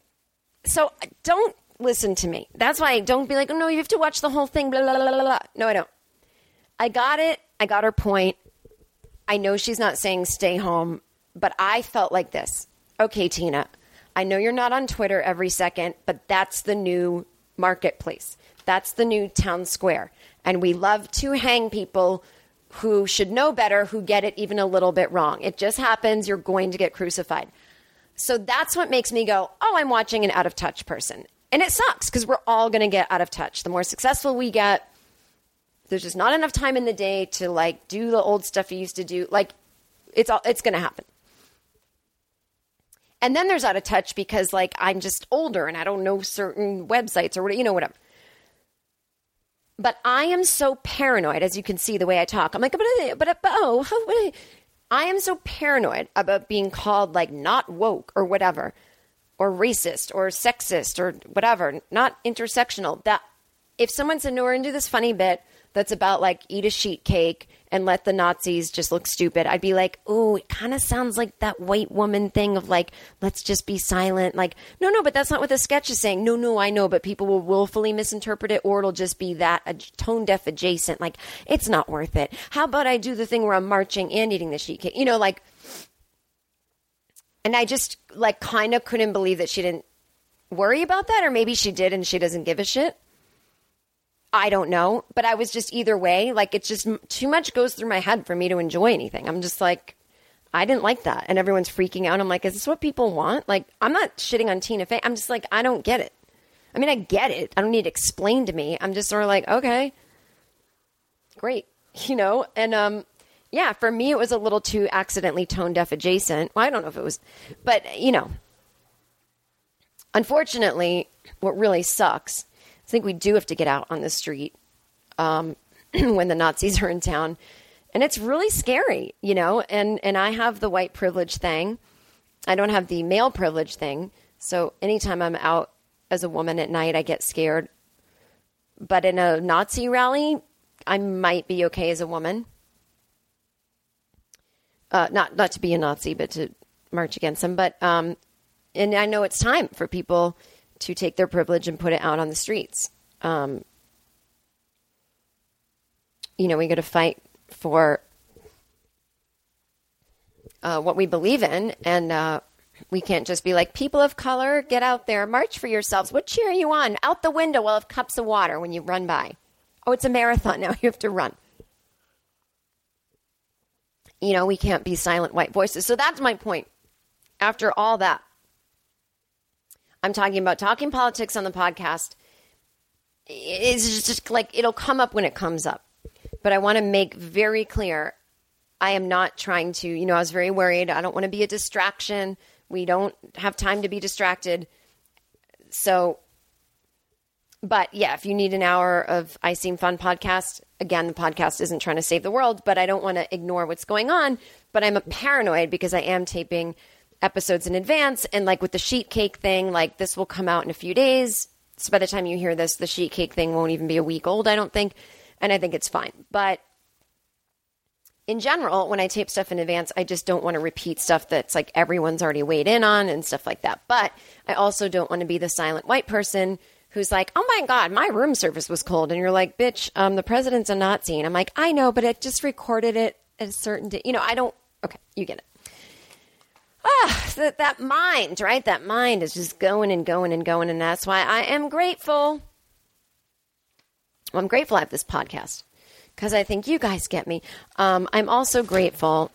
so don't listen to me. That's why I don't be like, "Oh no, you have to watch the whole thing." Blah blah blah blah. blah. No, I don't. I got it. I got her point. I know she's not saying stay home, but I felt like this. Okay, Tina. I know you're not on Twitter every second, but that's the new marketplace. That's the new town square. And we love to hang people who should know better, who get it even a little bit wrong. It just happens, you're going to get crucified. So that's what makes me go, oh, I'm watching an out of touch person. And it sucks because we're all going to get out of touch. The more successful we get, there's just not enough time in the day to like do the old stuff you used to do. Like it's all, it's going to happen. And then there's out of touch because like I'm just older and I don't know certain websites or what you know whatever. But I am so paranoid, as you can see the way I talk. I'm like, but, but, but oh, I am so paranoid about being called like not woke or whatever, or racist or sexist or whatever, not intersectional. That if someone said, no, we're into this funny bit that's about like eat a sheet cake and let the Nazis just look stupid, I'd be like, "Oh, it kind of sounds like that white woman thing of like, let's just be silent. Like, no, no, but that's not what the sketch is saying. No, no, I know, but people will willfully misinterpret it or it'll just be that tone deaf adjacent. Like, it's not worth it. How about I do the thing where I'm marching and eating the sheet cake? You know, like, and I just like kind of couldn't believe that she didn't worry about that, or maybe she did and she doesn't give a shit. I don't know, but I was just either way. Like it's just too much goes through my head for me to enjoy anything. I'm just like, I didn't like that, and everyone's freaking out. I'm like, is this what people want? Like, I'm not shitting on Tina Fey. I'm just like, I don't get it. I mean, I get it. I don't need it explained to me. I'm just sort of like, okay, great, you know. And um, yeah, for me, it was a little too accidentally tone deaf adjacent. Well, I don't know if it was, but you know, unfortunately, what really sucks I think we do have to get out on the street um, when the Nazis are in town. And it's really scary, you know, and, and I have the white privilege thing. I don't have the male privilege thing. So anytime I'm out as a woman at night, I get scared. But in a Nazi rally, I might be okay as a woman. Uh, not not to be a Nazi, but to march against them. But um, and I know it's time for people to take their privilege and put it out on the streets. Um, you know, we got to fight for uh, what we believe in, and uh, we can't just be like, people of color, get out there, march for yourselves. What cheer are you on? Out the window, we'll have cups of water when you run by. Oh, it's a marathon now, you have to run. You know, we can't be silent white voices. So that's my point. After all that, I'm talking about talking politics on the podcast. It's just like it'll come up when it comes up. But I want to make very clear I am not trying to, you know, I was very worried. I don't want to be a distraction. We don't have time to be distracted. So, but yeah, if you need an hour of I Seem Fun podcast, again, the podcast isn't trying to save the world, but I don't want to ignore what's going on. But I'm paranoid because I am taping episodes in advance. And like with the sheet cake thing, like this will come out in a few days. So by the time you hear this, the sheet cake thing won't even be a week old, I don't think. And I think it's fine. But in general, when I tape stuff in advance, I just don't want to repeat stuff that's like everyone's already weighed in on and stuff like that. But I also don't want to be the silent white person who's like, oh my God, my room service was cold. And you're like, bitch, um, the president's a Nazi. And I'm like, I know, but it just recorded it at a certain. You know, I don't, okay, you get it. Ah, that, that mind, right? That mind is just going and going and going. And that's why I am grateful. Well, I'm grateful I have this podcast because I think you guys get me. Um, I'm also grateful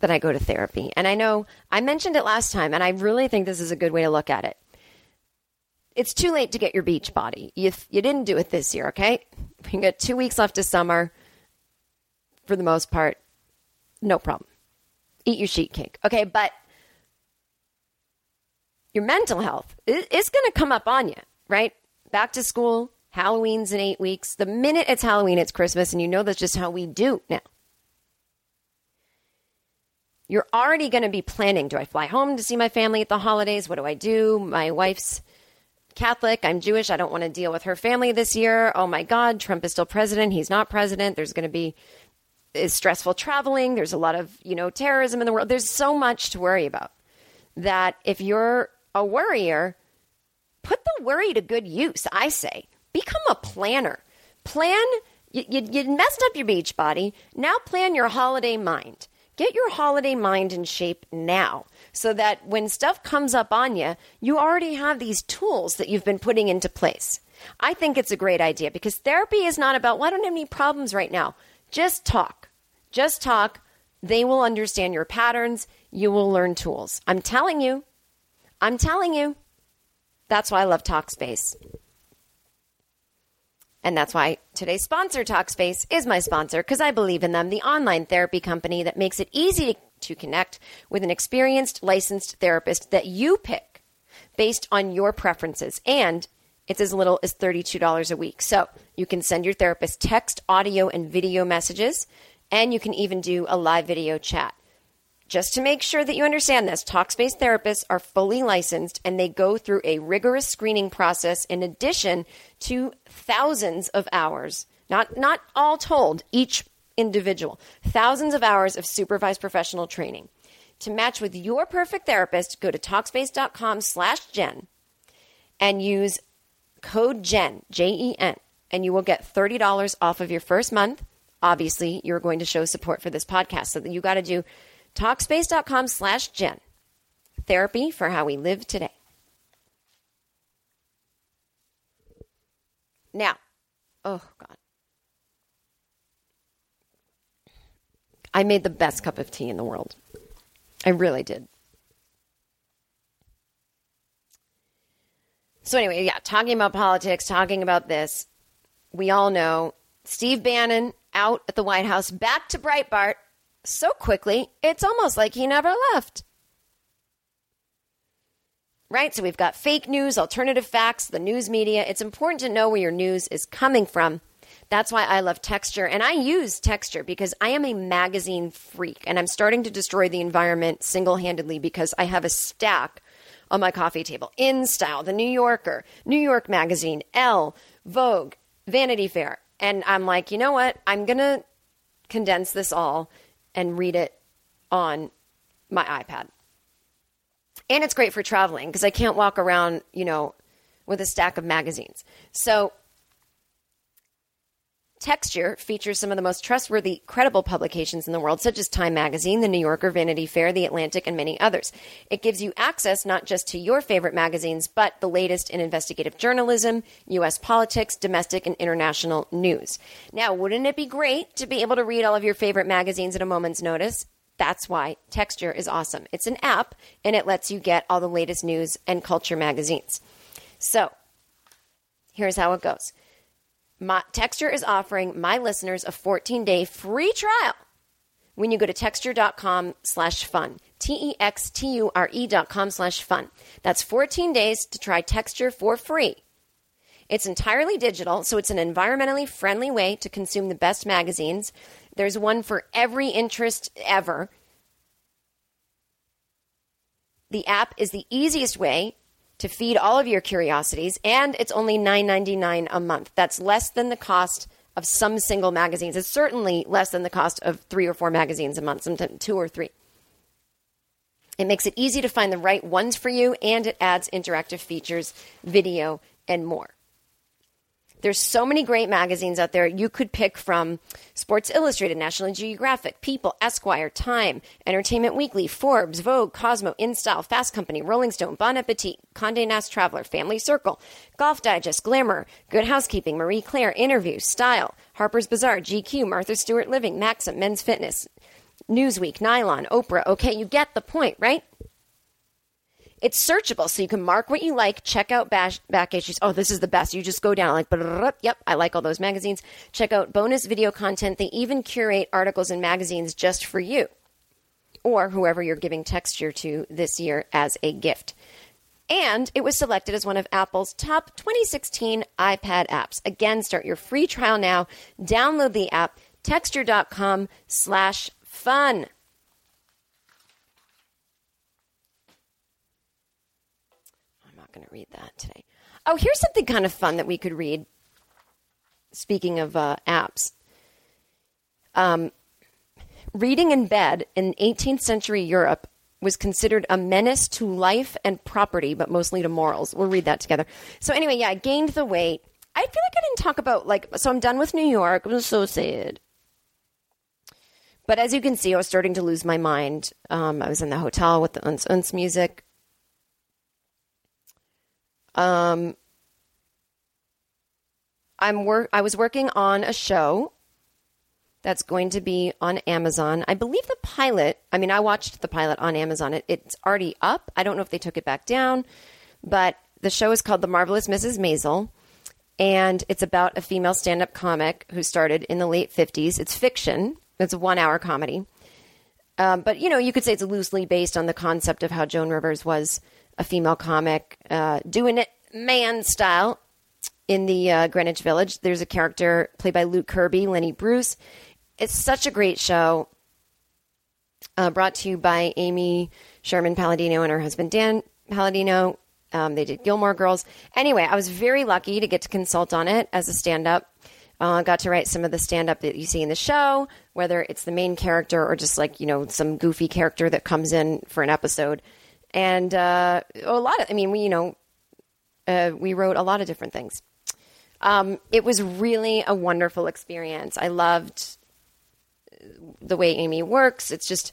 that I go to therapy. And I know I mentioned it last time, and I really think this is a good way to look at it. It's too late to get your beach body. You, you didn't do it this year, okay? You got two weeks left of summer for the most part. No problem. Eat your sheet cake, okay? But your mental health is going to come up on you, right? Back to school, Halloween's in eight weeks. The minute it's Halloween, it's Christmas, and you know that's just how we do now. You're already going to be planning do I fly home to see my family at the holidays? What do I do? My wife's Catholic. I'm Jewish. I don't want to deal with her family this year. Oh my God, Trump is still president. He's not president. There's going to be is stressful traveling. There's a lot of, you know, terrorism in the world. There's so much to worry about that if you're a worrier, put the worry to good use, I say. Become a planner. Plan, you, you, you messed up your beach body. Now plan your holiday mind. Get your holiday mind in shape now so that when stuff comes up on you, you already have these tools that you've been putting into place. I think it's a great idea because therapy is not about, well, I don't have any problems right now. Just talk. Just talk. They will understand your patterns. You will learn tools. I'm telling you. I'm telling you. That's why I love Talkspace. And that's why today's sponsor, Talkspace, is my sponsor because I believe in them, the online therapy company that makes it easy to connect with an experienced, licensed therapist that you pick based on your preferences. And it's as little as $32 a week. So you can send your therapist text, audio, and video messages, and you can even do a live video chat. Just to make sure that you understand this, Talkspace therapists are fully licensed and they go through a rigorous screening process in addition to thousands of hours, not, not all told, each individual, thousands of hours of supervised professional training. To match with your perfect therapist, go to Talkspace.com slash Jen and use code JEN, J E N, and you will get $30 off of your first month. Obviously, you're going to show support for this podcast. So you got to do Talkspace.com slash Jen. Therapy for how we live today. Now, oh God. I made the best cup of tea in the world. I really did. So, anyway, yeah, talking about politics, talking about this, we all know Steve Bannon out at the White House, back to Breitbart so quickly, it's almost like he never left. Right? So we've got fake news, alternative facts, the news media. It's important to know where your news is coming from. That's why I love Texture. And I use Texture because I am a magazine freak and I'm starting to destroy the environment single handedly because I have a stack on my coffee table. In Style, The New Yorker, New York Magazine, Elle, Vogue, Vanity Fair. And I'm like, you know what? I'm going to condense this all and read it on my iPad. And it's great for traveling because I can't walk around, you know, with a stack of magazines. So Texture features some of the most trustworthy, credible publications in the world, such as Time Magazine, The New Yorker, Vanity Fair, The Atlantic, and many others. It gives you access not just to your favorite magazines, but the latest in investigative journalism, U.S. politics, domestic, and international news. Now, wouldn't it be great to be able to read all of your favorite magazines at a moment's notice? That's why Texture is awesome. It's an app, and it lets you get all the latest news and culture magazines. So, here's how it goes. My, Texture is offering my listeners a 14-day free trial when you go to texture.com slash fun. T-E-X-T-U-R-E dot com slash fun. That's 14 days to try Texture for free. It's entirely digital, so it's an environmentally friendly way to consume the best magazines. There's one for every interest ever. The app is the easiest way to feed all of your curiosities, and it's only $9.99 a month. That's less than the cost of some single magazines. It's certainly less than the cost of three or four magazines a month, sometimes two or three. It makes it easy to find the right ones for you, and it adds interactive features, video, and more. There's so many great magazines out there. You could pick from Sports Illustrated, National Geographic, People, Esquire, Time, Entertainment Weekly, Forbes, Vogue, Cosmo, InStyle, Fast Company, Rolling Stone, Bon Appetit, Condé Nast Traveler, Family Circle, Golf Digest, Glamour, Good Housekeeping, Marie Claire, Interview, Style, Harper's Bazaar, GQ, Martha Stewart Living, Maxim, Men's Fitness, Newsweek, Nylon, Oprah. Okay, you get the point, right? It's searchable, so you can mark what you like, check out bash, back issues. Oh, this is the best. You just go down like, yep, I like all those magazines. Check out bonus video content. They even curate articles and magazines just for you or whoever you're giving texture to this year as a gift. And it was selected as one of Apple's top 2016 iPad apps. Again, start your free trial now. Download the app, texture.com slash fun. Not going to read that today. Oh, here's something kind of fun that we could read. Speaking of uh, apps, um, reading in bed in 18th century Europe was considered a menace to life and property, but mostly to morals. We'll read that together. So anyway, yeah, I gained the weight. I feel like I didn't talk about like. So I'm done with New York. I'm so sad. But as you can see, I was starting to lose my mind. Um, I was in the hotel with the uns uns music. Um, I'm work. I was working on a show that's going to be on Amazon. I believe the pilot. I mean, I watched the pilot on Amazon. It, it's already up. I don't know if they took it back down, but the show is called The Marvelous Mrs. Maisel, and it's about a female stand-up comic who started in the late '50s. It's fiction. It's a one-hour comedy, um, but you know, you could say it's loosely based on the concept of how Joan Rivers was a female comic uh, doing it man style in the uh, Greenwich Village. There's a character played by Luke Kirby, Lenny Bruce. It's such a great show. Uh, brought to you by Amy Sherman Palladino and her husband Dan Palladino. Um, they did Gilmore Girls. Anyway, I was very lucky to get to consult on it as a stand up. Uh, got to write some of the stand up that you see in the show, whether it's the main character or just like, you know, some goofy character that comes in for an episode. And uh, a lot of, I mean, we, you know, uh, we wrote a lot of different things. Um, it was really a wonderful experience. I loved the way Amy works. It's just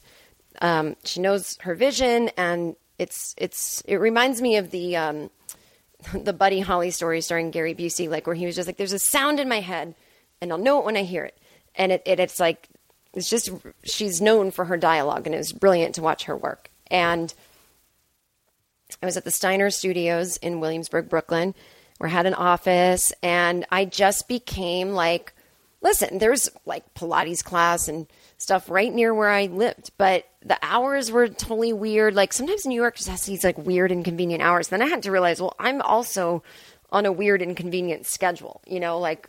um, she knows her vision, and it's it's it reminds me of the um, the Buddy Holly story starring Gary Busey, like where he was just like, "There's a sound in my head, and I'll know it when I hear it." And it, it it's like it's just she's known for her dialogue, and it was brilliant to watch her work. And I was at the Steiner Studios in Williamsburg, Brooklyn, where I had an office, and I just became like, listen, there's like Pilates class and stuff right near where I lived, but the hours were totally weird. Like sometimes New York just has these like weird inconvenient hours. Then I had to realize, well, I'm also on a weird inconvenient schedule, you know, like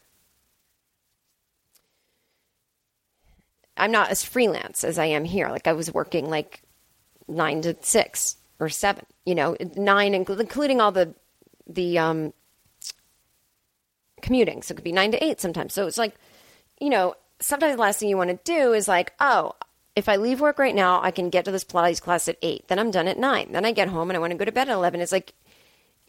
I'm not as freelance as I am here. Like I was working like nine to six or seven, you know, nine, including all the the um, commuting. So it could be nine to eight sometimes. So it's like, you know, sometimes the last thing you want to do is like, oh, if I leave work right now, I can get to this Pilates class at eight. Then I'm done at nine. Then I get home and I want to go to bed at eleven. It's like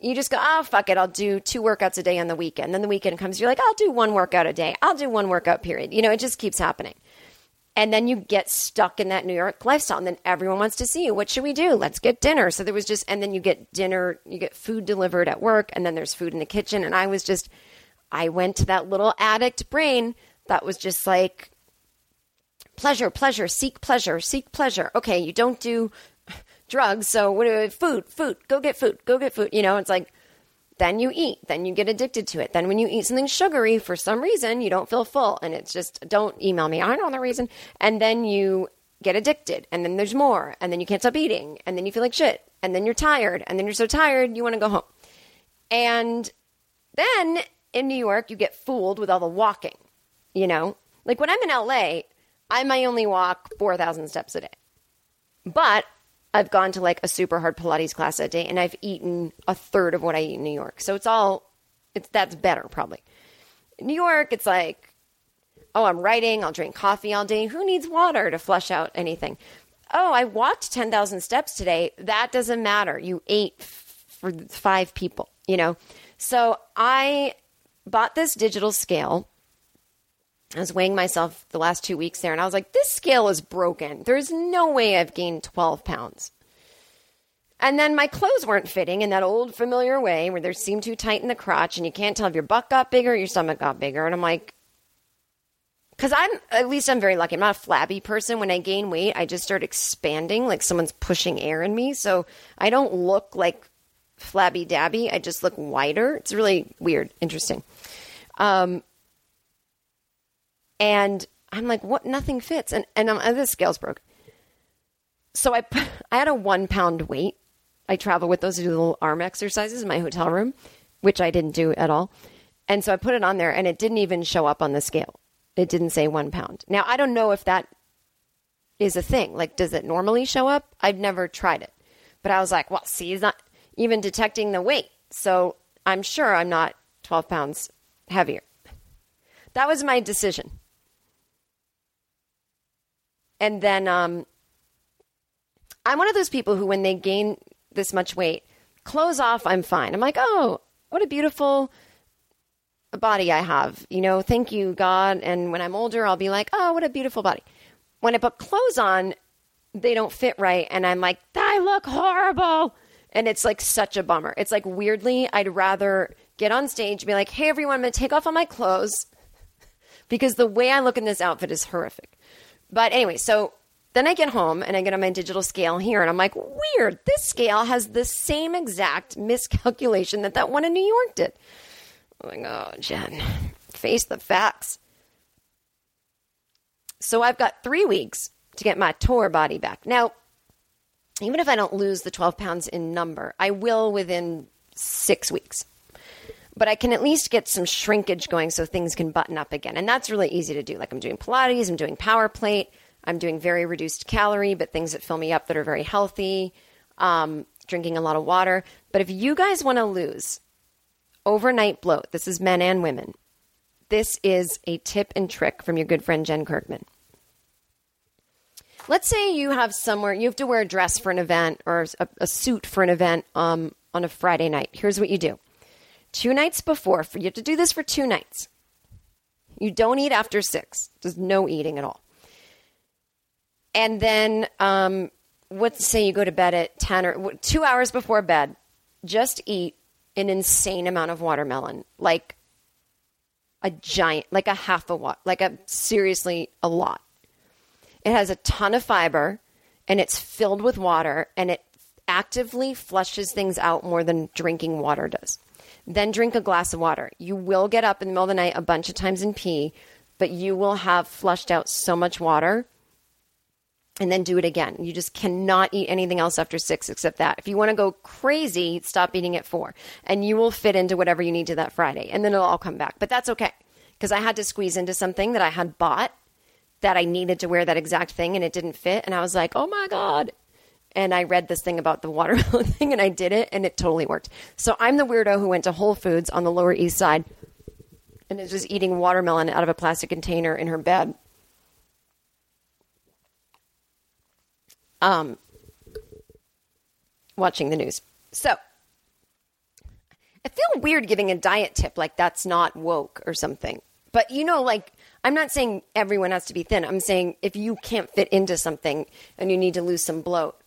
you just go, oh fuck it, I'll do two workouts a day on the weekend. Then the weekend comes, you're like, I'll do one workout a day. I'll do one workout period. You know, it just keeps happening. And then you get stuck in that New York lifestyle, and then everyone wants to see you. What should we do? Let's get dinner. So there was just, and then you get dinner, you get food delivered at work, and then there's food in the kitchen. And I was just, I went to that little addict brain that was just like, pleasure, pleasure, seek pleasure, seek pleasure. Okay, you don't do drugs, so what? do Food, food, go get food, go get food. You know, it's like then you eat, then you get addicted to it. Then when you eat something sugary, for some reason, you don't feel full. And it's just, don't email me. I know the reason. And then you get addicted. And then there's more. And then you can't stop eating. And then you feel like shit. And then you're tired. And then you're so tired, you want to go home. And then in New York, you get fooled with all the walking, you know? Like when I'm in LA, I might only walk 4,000 steps a day. But I've gone to like a super hard Pilates class a day and I've eaten a third of what I eat in New York. So it's all it's that's better probably. In New York, it's like Oh, I'm writing, I'll drink coffee all day. Who needs water to flush out anything? Oh, I walked 10,000 steps today. That doesn't matter. You ate for five people, you know? So I bought this digital scale. I was weighing myself the last two weeks there, and I was like, this scale is broken. There's no way I've gained 12 pounds. And then my clothes weren't fitting in that old familiar way where they seem too tight in the crotch and you can't tell if your butt got bigger or your stomach got bigger. And I'm like, because I'm, at least I'm very lucky. I'm not a flabby person. When I gain weight, I just start expanding like someone's pushing air in me. So I don't look like flabby dabby. I just look wider. It's really weird, interesting. Um, and I'm like, what? Nothing fits. And, and I'm, the scale's broke. So I, I had a one pound weight I travel with those to do little arm exercises in my hotel room, which I didn't do at all. And so I put it on there and it didn't even show up on the scale. It didn't say one pound. Now, I don't know if that is a thing. Like, does it normally show up? I've never tried it. But I was like, well, see, it's not even detecting the weight. So I'm sure I'm not 12 pounds heavier. That was my decision. And then um, I'm one of those people who, when they gain this much weight. Clothes off, I'm fine. I'm like, oh, what a beautiful body I have. You know, thank you, God. And when I'm older, I'll be like, oh, what a beautiful body. When I put clothes on, they don't fit right. And I'm like, I look horrible. And it's like such a bummer. It's like weirdly, I'd rather get on stage and be like, hey, everyone, I'm going to take off all my clothes because the way I look in this outfit is horrific. But anyway, so then I get home and I get on my digital scale here and I'm like, weird, this scale has the same exact miscalculation that that one in New York did. I'm like, oh, Jen, face the facts. So I've got three weeks to get my tour body back. Now, even if I don't lose the 12 pounds in number, I will within six weeks. But I can at least get some shrinkage going so things can button up again. And that's really easy to do. Like I'm doing Pilates, I'm doing power plate. I'm doing very reduced calorie, but things that fill me up that are very healthy, um, drinking a lot of water. But if you guys want to lose overnight bloat, this is men and women, this is a tip and trick from your good friend Jen Kirkman. Let's say you have somewhere, you have to wear a dress for an event or a, a suit for an event um, on a Friday night. Here's what you do two nights before, for, you have to do this for two nights. You don't eat after six, there's no eating at all. And then, um, let's say you go to bed at 10 or two hours before bed, just eat an insane amount of watermelon, like a giant, like a half a watt, like a seriously a lot. It has a ton of fiber and it's filled with water and it actively flushes things out more than drinking water does. Then drink a glass of water. You will get up in the middle of the night a bunch of times and pee, but you will have flushed out so much water and then do it again. You just cannot eat anything else after six except that. If you want to go crazy, stop eating at four, and you will fit into whatever you need to that Friday, and then it'll all come back. But that's okay because I had to squeeze into something that I had bought that I needed to wear that exact thing, and it didn't fit. And I was like, oh my God. And I read this thing about the watermelon thing, and I did it, and it totally worked. So I'm the weirdo who went to Whole Foods on the Lower East Side and is just eating watermelon out of a plastic container in her bed um, watching the news. So I feel weird giving a diet tip like that's not woke or something. But you know, like, I'm not saying everyone has to be thin. I'm saying if you can't fit into something and you need to lose some bloat,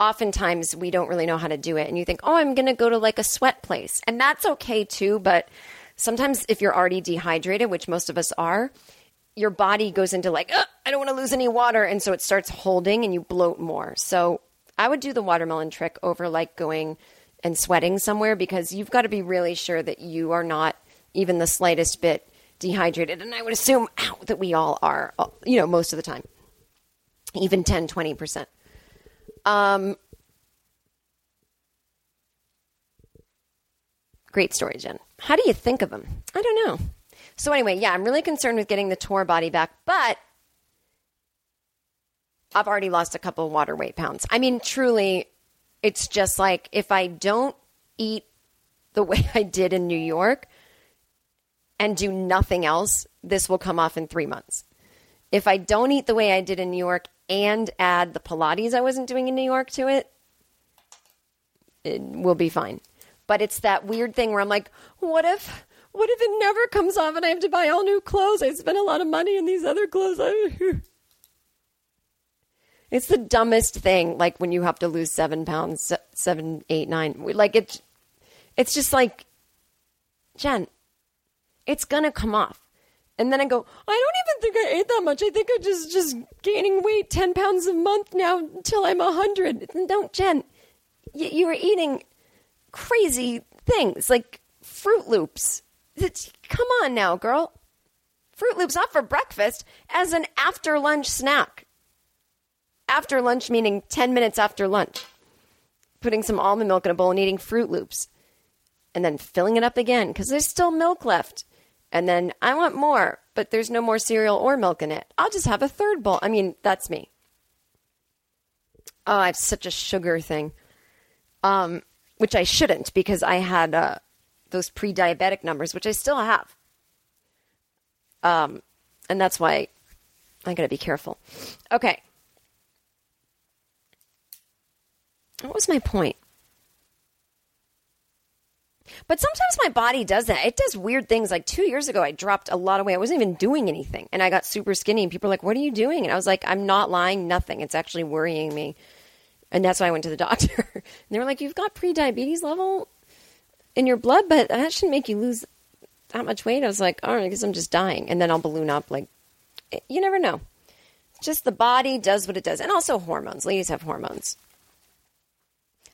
oftentimes we don't really know how to do it. And you think, oh, I'm going to go to like a sweat place. And that's okay too. But sometimes if you're already dehydrated, which most of us are, your body goes into like, I don't want to lose any water. And so it starts holding and you bloat more. So I would do the watermelon trick over like going and sweating somewhere because you've got to be really sure that you are not even the slightest bit dehydrated. And I would assume ow, that we all are, uh, you know, most of the time, even 10, 20%. Um, great story, Jen. How do you think of them? I don't know. So anyway, yeah, I'm really concerned with getting the tour body back, but I've already lost a couple of water weight pounds. I mean, truly, it's just like if I don't eat the way I did in New York, and do nothing else, this will come off in three months. If I don't eat the way I did in New York and add the Pilates I wasn't doing in New York to it, it will be fine. But it's that weird thing where I'm like, what if, what if it never comes off and I have to buy all new clothes? I spent a lot of money in these other clothes. it's the dumbest thing. Like when you have to lose seven pounds, seven, eight, nine. Like it's, it's just like, Jen, it's gonna come off. And then I go, I don't even think I ate that much. I think I just just gaining weight ten pounds a month now until I'm hundred. Don't, Jen. You, you were eating crazy things like Froot Loops. It's, come on now, girl. Froot Loops not for breakfast as an after lunch snack. After lunch meaning ten minutes after lunch. Putting some almond milk in a bowl and eating Froot Loops, and then filling it up again because there's still milk left and then I want more, but there's no more cereal or milk in it. I'll just have a third bowl. I mean, that's me. Oh, I have such a sugar thing, um, which I shouldn't because I had uh, those pre-diabetic numbers, which I still have. Um, and that's why I got to be careful. Okay. What was my point? But sometimes my body does that. It does weird things. Like two years ago, I dropped a lot of weight. I wasn't even doing anything. And I got super skinny. And people are like, What are you doing? And I was like, I'm not lying, nothing. It's actually worrying me. And that's why I went to the doctor. and they were like, You've got pre diabetes level in your blood, but that shouldn't make you lose that much weight. I was like, All right, because I'm just dying. And then I'll balloon up. Like, you never know. Just the body does what it does. And also hormones. Ladies have hormones.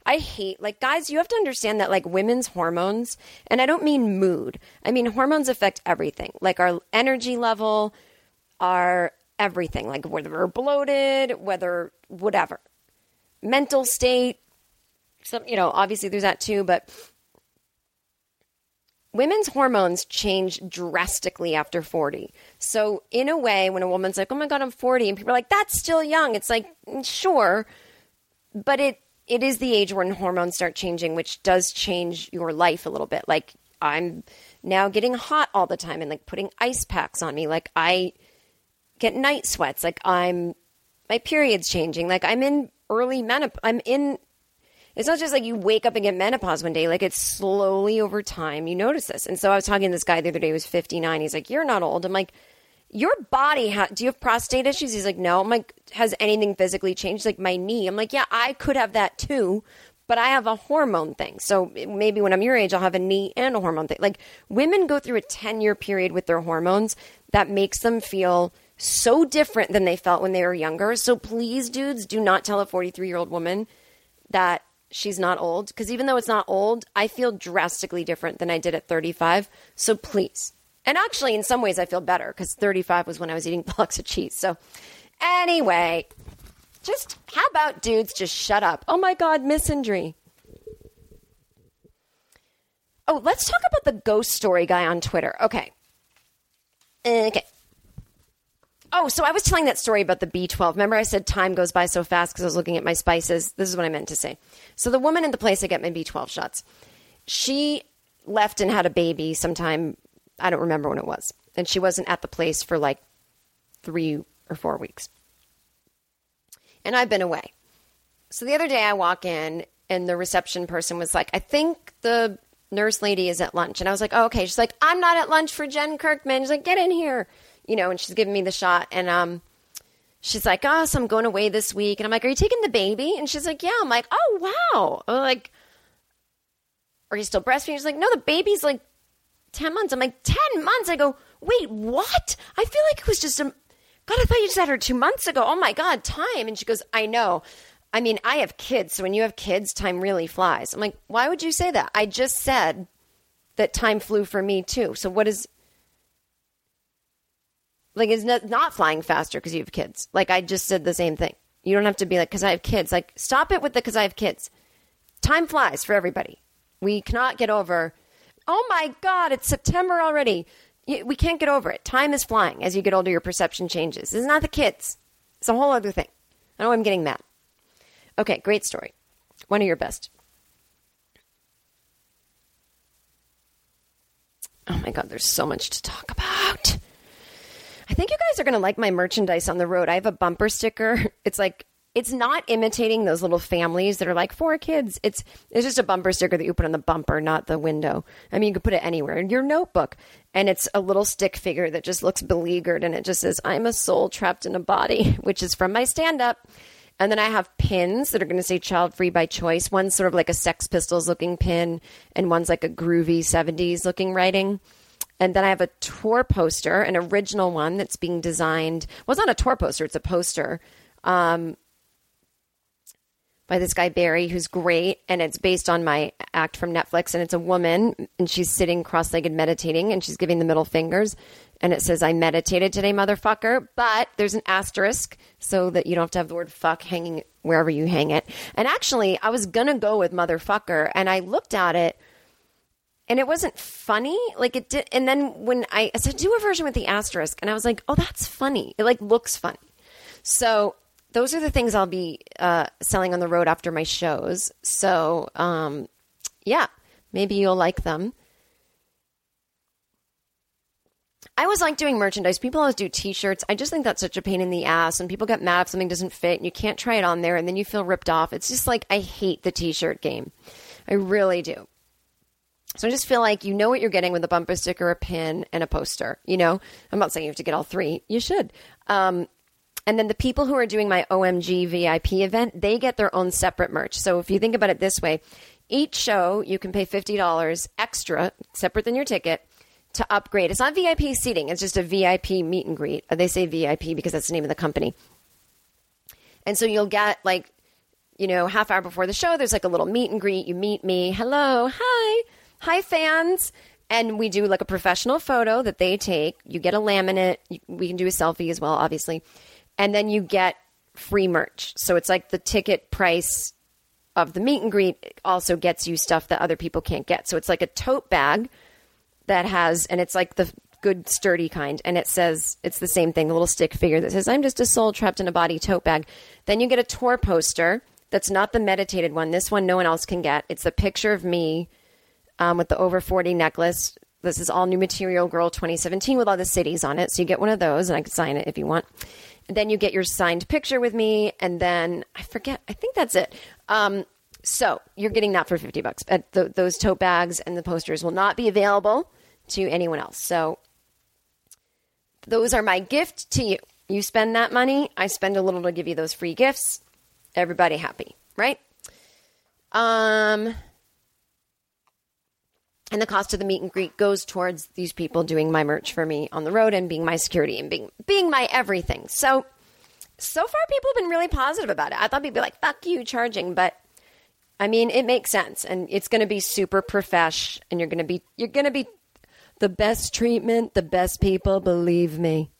I hate like guys, you have to understand that like women's hormones, and I don't mean mood. I mean hormones affect everything. Like our energy level, our everything, like whether we're bloated, whether whatever. Mental state, some you know, obviously there's that too, but women's hormones change drastically after 40. So, in a way, when a woman's like, oh my God, I'm 40, and people are like, that's still young, it's like, mm, sure, but it it is the age when hormones start changing, which does change your life a little bit. Like I'm now getting hot all the time and like putting ice packs on me. Like I get night sweats. Like I'm my period's changing. Like I'm in early menopause. I'm in. It's not just like you wake up and get menopause one day. Like it's slowly over time you notice this. And so I was talking to this guy the other day who was 59. He's like, "You're not old." I'm like your body ha- do you have prostate issues? He's like no. I'm like has anything physically changed? Like my knee. I'm like yeah i could have that too but i have a hormone thing. So maybe when i'm your age i'll have a knee and a hormone thing. Like women go through a 10 year period with their hormones that makes them feel so different than they felt when they were younger. So please dudes do not tell a 43 year old woman that she's not old because even though it's not old i feel drastically different than i did at 35 so please and actually, in some ways, I feel better because 35 was when I was eating blocks of cheese. So, anyway, just how about dudes just shut up? Oh my God, misandry. Oh, let's talk about the ghost story guy on Twitter. Okay. Okay. Oh, so I was telling that story about the B12. Remember, I said time goes by so fast because I was looking at my spices. This is what I meant to say. So, the woman in the place I get my B12 shots, she left and had a baby sometime I don't remember when it was. And she wasn't at the place for like three or four weeks. And I've been away. So the other day I walk in and the reception person was like, I think the nurse lady is at lunch. And I was like, oh, okay. She's like, I'm not at lunch for Jen Kirkman. She's like, get in here. You know, and she's giving me the shot. And um, she's like, oh, so I'm going away this week. And I'm like, are you taking the baby? And she's like, yeah. I'm like, oh, wow. I'm like, are you still breastfeeding? She's like, no, the baby's like 10 months. I'm like, 10 months? I go, wait, what? I feel like it was just a, God, I thought you just had her two months ago. Oh my God, time. And she goes, I know. I mean, I have kids. So when you have kids, time really flies. I'm like, why would you say that? I just said that time flew for me too. So what is, like, it's not, not flying faster because you have kids. Like, I just said the same thing. You don't have to be like, because I have kids. Like, stop it with the because I have kids. Time flies for everybody. We cannot get over oh my God, it's September already. We can't get over it. Time is flying. As you get older, your perception changes. It's not the kids, it's a whole other thing. I know I'm getting mad. Okay, great story. One of your best. Oh my God, there's so much to talk about. I think you guys are going to like my merchandise on the road. I have a bumper sticker. It's like it's not imitating those little families that are like four kids. It's it's just a bumper sticker that you put on the bumper, not the window. I mean, you could put it anywhere in your notebook, and it's a little stick figure that just looks beleaguered, and it just says, "I'm a soul trapped in a body," which is from my stand up. And then I have pins that are going to say child free by choice. One's sort of like a Sex Pistols looking pin, and one's like a groovy 70s looking writing. And then I have a tour poster, an original one that's being designed. Well, it's not a tour poster, it's a poster um, by this guy, Barry, who's great. And it's based on my act from Netflix. And it's a woman, and she's sitting cross legged meditating, and she's giving the middle fingers. And it says, I meditated today, motherfucker. But there's an asterisk so that you don't have to have the word fuck hanging wherever you hang it. And actually, I was to go with motherfucker, and I looked at it and it wasn't funny. Like it did. And then when I, I said, do a version with the asterisk, and I was like, oh, that's funny. It like looks funny. So those are the things I'll be uh, selling on the road after my shows. So um, yeah, maybe you'll like them. I always like doing merchandise. People always do T-shirts. I just think that's such a pain in the ass, and people get mad if something doesn't fit, and you can't try it on there, and then you feel ripped off. It's just like I hate the T-shirt game. I really do. So I just feel like you know what you're getting with a bumper sticker, a pin, and a poster. You know, I'm not saying you have to get all three. You should. Um, and then the people who are doing my OMG VIP event, they get their own separate merch. So if you think about it this way, each show you can pay $50 extra, separate than your ticket, to upgrade. It's not VIP seating, it's just a VIP meet and greet. They say VIP because that's the name of the company. And so you'll get like, you know, half hour before the show, there's like a little meet and greet. You meet me. Hello. Hi. Hi, fans. And we do like a professional photo that they take. You get a laminate. We can do a selfie as well, obviously. And then you get free merch. So it's like the ticket price of the meet and greet also gets you stuff that other people can't get. So it's like a tote bag that has, and it's like the good sturdy kind, and it says it's the same thing, the little stick figure that says "I'm just a soul trapped in a body" tote bag. Then you get a tour poster that's not the meditated one. This one no one else can get. It's a picture of me um, with the over forty necklace. This is all new material, girl 2017, with all the cities on it. So you get one of those, and I can sign it if you want. Then you get your signed picture with me, and then I forget. I think that's it. Um, so you're getting that for 50 bucks. But th- those tote bags and the posters will not be available to anyone else. So those are my gift to you. You spend that money, I spend a little to give you those free gifts. Everybody happy, right? Um and the cost of the meet and greet goes towards these people doing my merch for me on the road and being my security and being being my everything. So so far people have been really positive about it. I thought people would be like, fuck you charging, but I mean, it makes sense and it's going to be super profesh and you're going to be you're going to be the best treatment, the best people, believe me.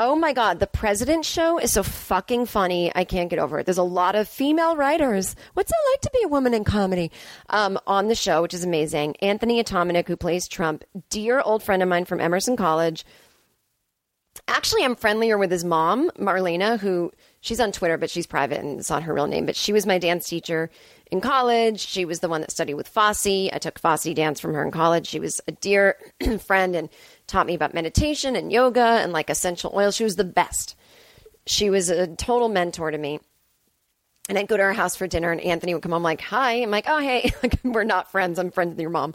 Oh my God, the President Show is so fucking funny. I can't get over it. There's a lot of female writers. What's it like to be a woman in comedy? Um, on the show, which is amazing. Anthony Atamanuik, who plays Trump, dear old friend of mine from Emerson College. Actually, I'm friendlier with his mom, Marlena, who she's on Twitter, but she's private and it's not her real name. But she was my dance teacher in college. She was the one that studied with Fosse. I took Fosse dance from her in college. She was a dear friend and taught me about meditation and yoga and like essential oil. She was the best. She was a total mentor to me. And I'd go to her house for dinner, and Anthony would come home like, "Hi." I'm like, "Oh, hey." We're not friends. I'm friends with your mom.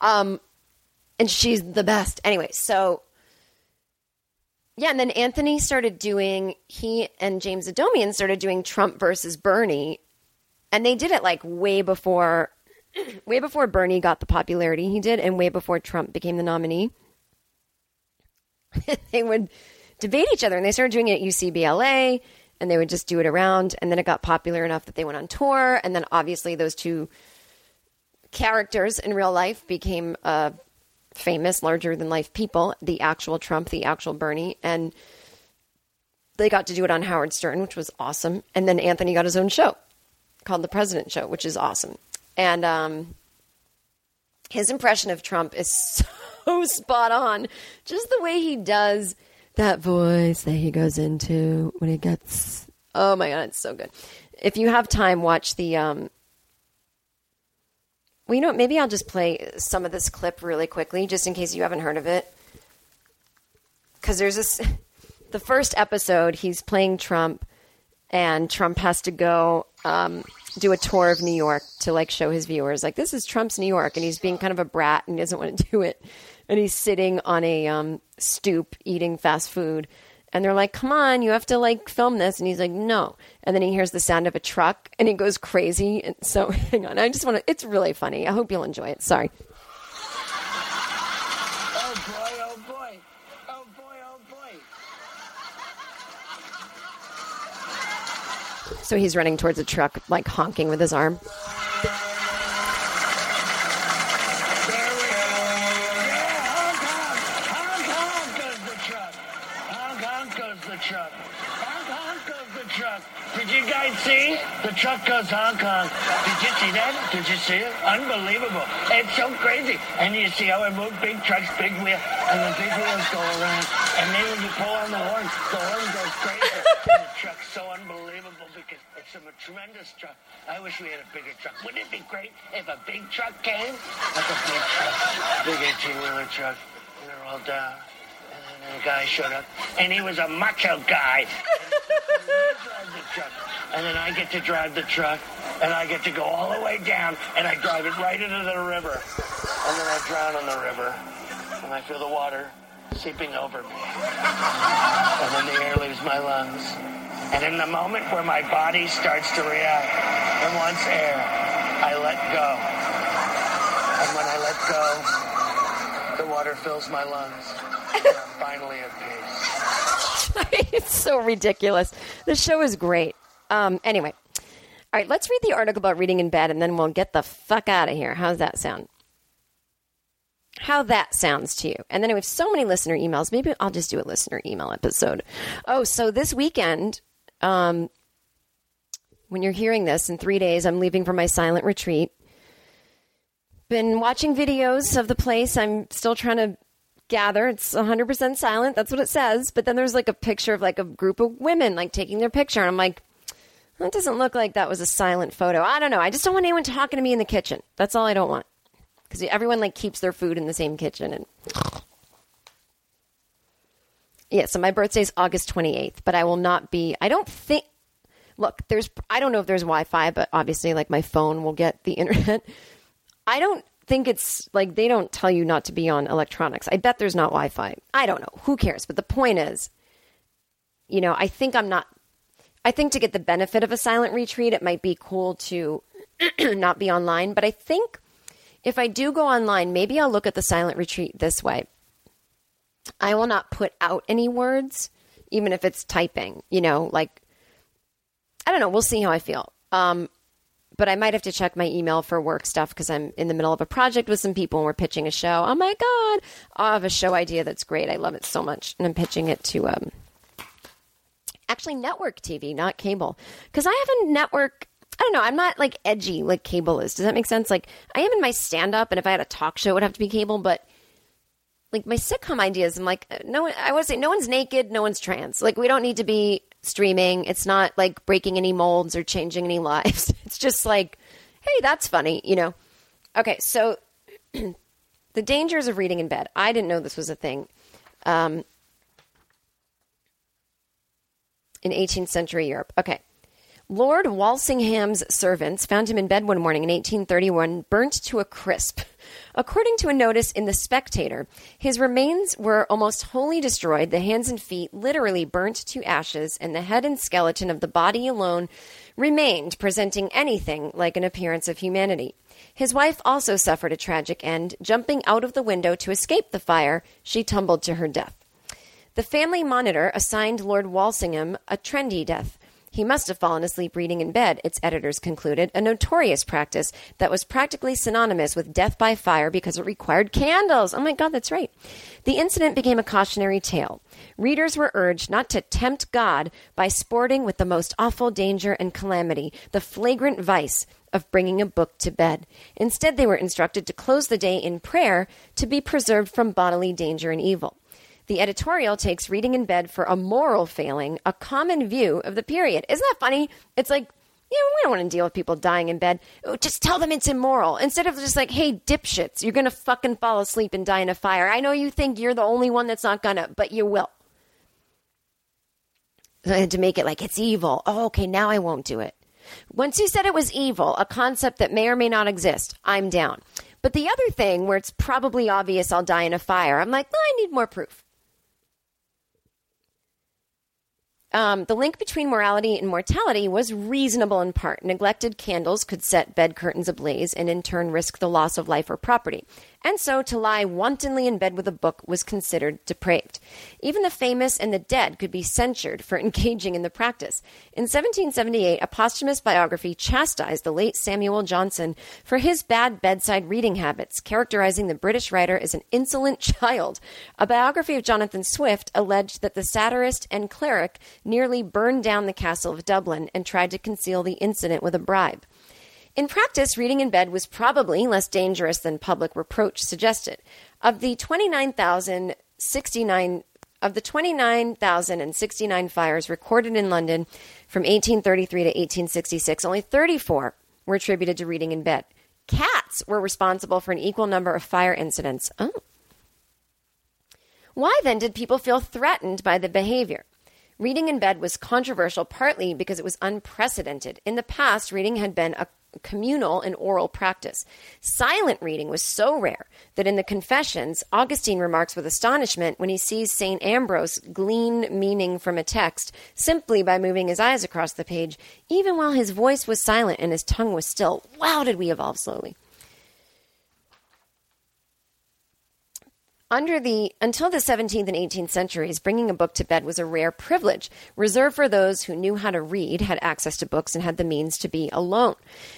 Um, and she's the best. Anyway, so yeah, and then Anthony started doing. He and James Adomian started doing Trump versus Bernie, and they did it like way before, way before Bernie got the popularity he did, and way before Trump became the nominee. they would debate each other, and they started doing it at UCBLA, and they would just do it around, and then it got popular enough that they went on tour, and then obviously those two characters in real life became uh, famous, larger than life people. The actual Trump, the actual Bernie, and they got to do it on Howard Stern, which was awesome. And then Anthony got his own show called The President Show, which is awesome. And um, his impression of Trump is so spot on. Just the way he does that voice that he goes into when he gets. Oh my God, it's so good. If you have time, watch the. Um, Well, you know what? Maybe I'll just play some of this clip really quickly, just in case you haven't heard of it. Because there's this, the first episode, he's playing Trump, and Trump has to go um, do a tour of New York to like show his viewers, like, this is Trump's New York, and he's being kind of a brat and he doesn't want to do it. And he's sitting on a um, stoop eating fast food. And they're like, come on, you have to like film this. And he's like, no. And then he hears the sound of a truck and he goes crazy. And so, hang on. I just want to, it's really funny. I hope you'll enjoy it. Sorry. Oh boy, oh boy. Oh boy, oh boy. So he's running towards a truck, like honking with his arm. There we go. Yeah, honk honk. Honk honk goes the truck. Honk honk goes the truck. Honk honk goes the truck. Did you guys truck goes honk honk. Did you see that? Did you see it? Unbelievable. It's so crazy. And you see how it moves big trucks, big wheel, and the big wheels go around. And then when you pull on the horn, the horn goes crazy. and the truck's so unbelievable because it's a tremendous truck. I wish we had a bigger truck. Wouldn't it be great if a big truck came? Like a big truck, big 18-wheeler truck. And they're all down. And then a guy showed up, and he was a macho guy. And he drives the truck. And then I get to drive the truck, and I get to go all the way down, and I drive it right into the river. And then I drown in the river, and I feel the water seeping over me. And then the air leaves my lungs. And in the moment where my body starts to react and wants air, I let go. And when I let go, the water fills my lungs. And I'm finally at peace. it's so ridiculous. The show is great. Um, anyway, all right, let's read the article about reading in bed and then we'll get the fuck out of here. How's that sound? How that sounds to you. And then we have so many listener emails. Maybe I'll just do a listener email episode. Oh, so this weekend, um, when you're hearing this in three days, I'm leaving for my silent retreat. Been watching videos of the place. I'm still trying to gather. It's 100% silent. That's what it says. But then there's like a picture of like a group of women like taking their picture. And I'm like, that doesn't look like that was a silent photo. I don't know. I just don't want anyone talking to me in the kitchen. That's all I don't want. Because everyone like keeps their food in the same kitchen. And yeah, so my birthday's August 28th, but I will not be, I don't think, look, there's, I don't know if there's Wi Fi, but obviously like my phone will get the internet. I don't think it's like they don't tell you not to be on electronics. I bet there's not Wi Fi. I don't know. Who cares? But the point is, you know, I think I'm not, I think to get the benefit of a silent retreat, it might be cool to not be online. But I think if I do go online, maybe I'll look at the silent retreat this way. I will not put out any words, even if it's typing, you know, like, I don't know. We'll see how I feel. Um, but I might have to check my email for work stuff because I'm in the middle of a project with some people and we're pitching a show. Oh my God. I have a show idea that's great. I love it so much. And I'm pitching it to, um, actually network TV, not cable. Because I have a network. I don't know. I'm not like edgy like cable is. Does that make sense? Like I am in my stand up, and if I had a talk show, it would have to be cable. But like my sitcom ideas, I'm like, no. I would say no one's naked, no one's trans. Like we don't need to be streaming. It's not like breaking any molds or changing any lives. It's just like, hey, that's funny, you know. Okay, so the dangers of reading in bed. I didn't know this was a thing. Um, in 18th century Europe. Okay. Lord Walsingham's servants found him in bed one morning in 1831, burnt to a crisp. According to a notice in The Spectator, his remains were almost wholly destroyed, the hands and feet literally burnt to ashes, and the head and skeleton of the body alone remained, presenting anything like an appearance of humanity. His wife also suffered a tragic end. Jumping out of the window to escape the fire, she tumbled to her death. The Family Monitor assigned Lord Walsingham a trendy death. He must have fallen asleep reading in bed, its editors concluded, a notorious practice that was practically synonymous with death by fire because it required candles. Oh my God, that's right. The incident became a cautionary tale. Readers were urged not to tempt God by sporting with the most awful danger and calamity, the flagrant vice of bringing a book to bed. Instead, they were instructed to close the day in prayer to be preserved from bodily danger and evil. The editorial takes reading in bed for a moral failing, a common view of the period. Isn't that funny? It's like, Yeah, we don't want to deal with people dying in bed. Oh, Just tell them it's immoral. Instead of just like, hey, dipshits, you're going to fucking fall asleep and die in a fire. I know you think you're the only one that's not going to, but you will. So I had to make it like it's evil. Oh, okay, now I won't do it. Once you said it was evil, a concept that may or may not exist, I'm down. But the other thing where it's probably obvious I'll die in a fire, I'm like, I need more proof. Um, the link between morality and mortality was reasonable in part. Neglected candles could set bed curtains ablaze and in turn risk the loss of life or property. And so to lie wantonly in bed with a book was considered depraved. Even the famous and the dead could be censured for engaging in the practice. In 1778, a posthumous biography chastised the late Samuel Johnson for his bad bedside reading habits, characterizing the British writer as an insolent child. A biography of Jonathan Swift alleged that the satirist and cleric nearly burned down the castle of Dublin and tried to conceal the incident with a bribe. In practice, reading in bed was probably less dangerous than public reproach suggested. Of the 29,069 of the 29,069 fires recorded in London from 1833 to 1866, only 34 were attributed to reading in bed. Cats were responsible for an equal number of fire incidents. Oh. Why then did people feel threatened by the behavior? Reading in bed was controversial partly because it was unprecedented. In the past, reading had been a communal and oral practice. Silent reading was so rare that in the Confessions, Augustine remarks with astonishment when he sees St. Ambrose glean meaning from a text simply by moving his eyes across the page, even while his voice was silent and his tongue was still. Wow, did we evolve slowly. Under the until the 17th and 18th centuries, bringing a book to bed was a rare privilege, reserved for those who knew how to read, had access to books, and had the means to be alone.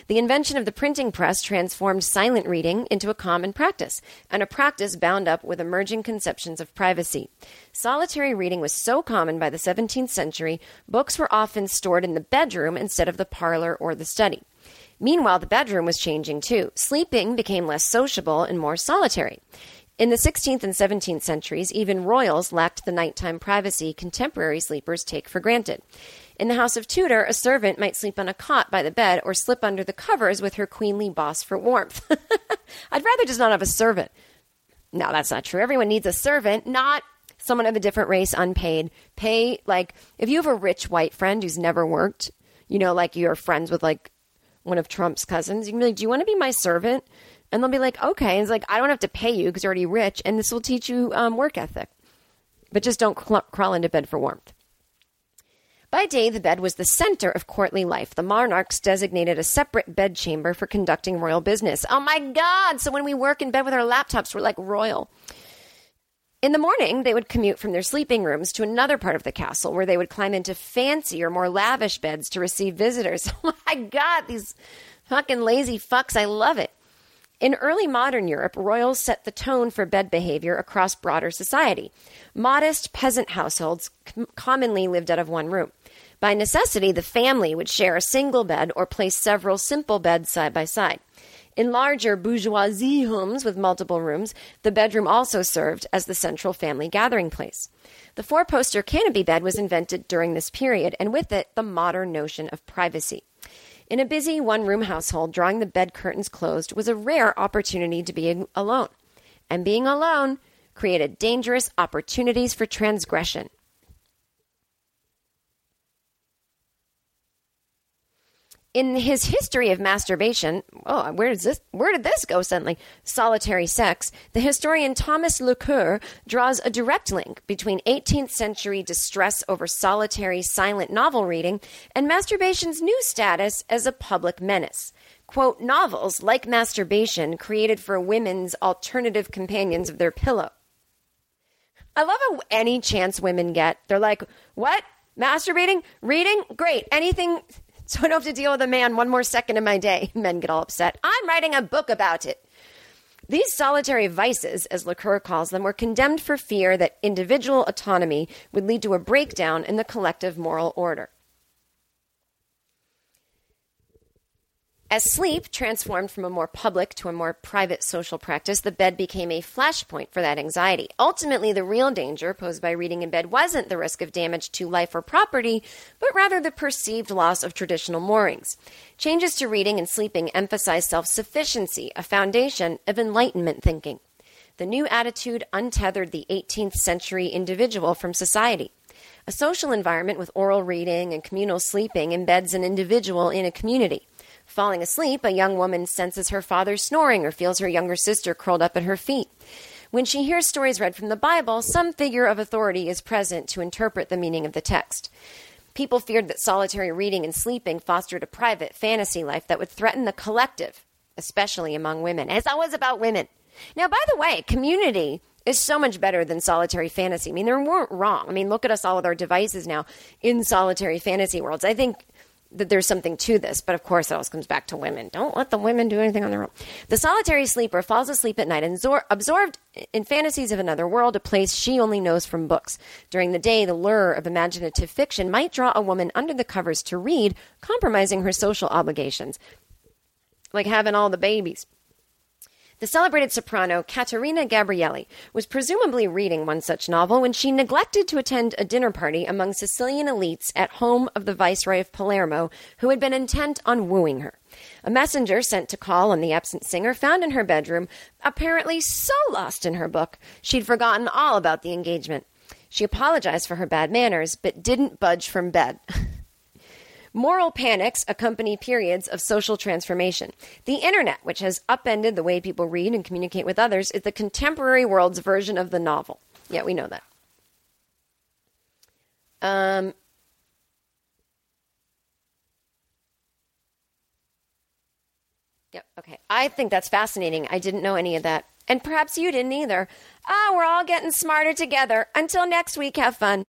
The invention of the printing press transformed silent reading into a common practice, and a practice bound up with emerging conceptions of privacy. Solitary reading was so common by the 17th century, books were often stored in the bedroom instead of the parlor or the study. Meanwhile, the bedroom was changing too. Sleeping became less sociable and more solitary. In the 16th and 17th centuries, even royals lacked the nighttime privacy contemporary sleepers take for granted. In the House of Tudor, a servant might sleep on a cot by the bed or slip under the covers with her queenly boss for warmth. I'd rather just not have a servant. No, that's not true. Everyone needs a servant, not someone of a different race, unpaid. Pay, like, if you have a rich white friend who's never worked, you know, like you're friends with, like, one of Trump's cousins, you can be like, Do you want to be my servant? And they'll be like, okay. And it's like, I don't have to pay you because you're already rich, and this will teach you um, work ethic. But just don't cl- crawl into bed for warmth. By day, the bed was the center of courtly life. The monarchs designated a separate bedchamber for conducting royal business. Oh my God! So when we work in bed with our laptops, we're like royal. In the morning, they would commute from their sleeping rooms to another part of the castle where they would climb into fancier, more lavish beds to receive visitors. Oh my God, these fucking lazy fucks. I love it. In early modern Europe, royals set the tone for bed behavior across broader society. Modest peasant households com- commonly lived out of one room. By necessity, the family would share a single bed or place several simple beds side by side. In larger bourgeoisie homes with multiple rooms, the bedroom also served as the central family gathering place. The four poster canopy bed was invented during this period, and with it, the modern notion of privacy. In a busy one room household, drawing the bed curtains closed was a rare opportunity to be alone. And being alone created dangerous opportunities for transgression. In his history of masturbation, oh, where this? Where did this go suddenly? Solitary sex. The historian Thomas Laqueur draws a direct link between 18th century distress over solitary silent novel reading and masturbation's new status as a public menace. Quote: Novels like masturbation created for women's alternative companions of their pillow. I love any chance women get, they're like, "What? Masturbating? Reading? Great. Anything so I don't have to deal with a man one more second in my day. Men get all upset. I'm writing a book about it. These solitary vices, as Laqueur calls them, were condemned for fear that individual autonomy would lead to a breakdown in the collective moral order. As sleep transformed from a more public to a more private social practice, the bed became a flashpoint for that anxiety. Ultimately, the real danger posed by reading in bed wasn't the risk of damage to life or property, but rather the perceived loss of traditional moorings. Changes to reading and sleeping emphasize self sufficiency, a foundation of Enlightenment thinking. The new attitude untethered the 18th century individual from society. A social environment with oral reading and communal sleeping embeds an individual in a community. Falling asleep, a young woman senses her father snoring or feels her younger sister curled up at her feet. When she hears stories read from the Bible, some figure of authority is present to interpret the meaning of the text. People feared that solitary reading and sleeping fostered a private fantasy life that would threaten the collective, especially among women. It's always about women. Now, by the way, community is so much better than solitary fantasy. I mean, they weren't wrong. I mean, look at us all with our devices now in solitary fantasy worlds. I think that there's something to this, but of course, it always comes back to women. Don't let the women do anything on their own. The solitary sleeper falls asleep at night and zor- absorbed in fantasies of another world, a place she only knows from books. During the day, the lure of imaginative fiction might draw a woman under the covers to read, compromising her social obligations, like having all the babies. The celebrated soprano Caterina Gabrielli was presumably reading one such novel when she neglected to attend a dinner party among Sicilian elites at home of the Viceroy of Palermo, who had been intent on wooing her. A messenger sent to call on the absent singer found in her bedroom, apparently so lost in her book, she'd forgotten all about the engagement. She apologized for her bad manners, but didn't budge from bed. Moral panics accompany periods of social transformation. The internet, which has upended the way people read and communicate with others, is the contemporary world's version of the novel. Yeah, we know that. Um, Yep. Okay. I think that's fascinating. I didn't know any of that. And perhaps you didn't either. Ah, we're all getting smarter together. Until next week, have fun.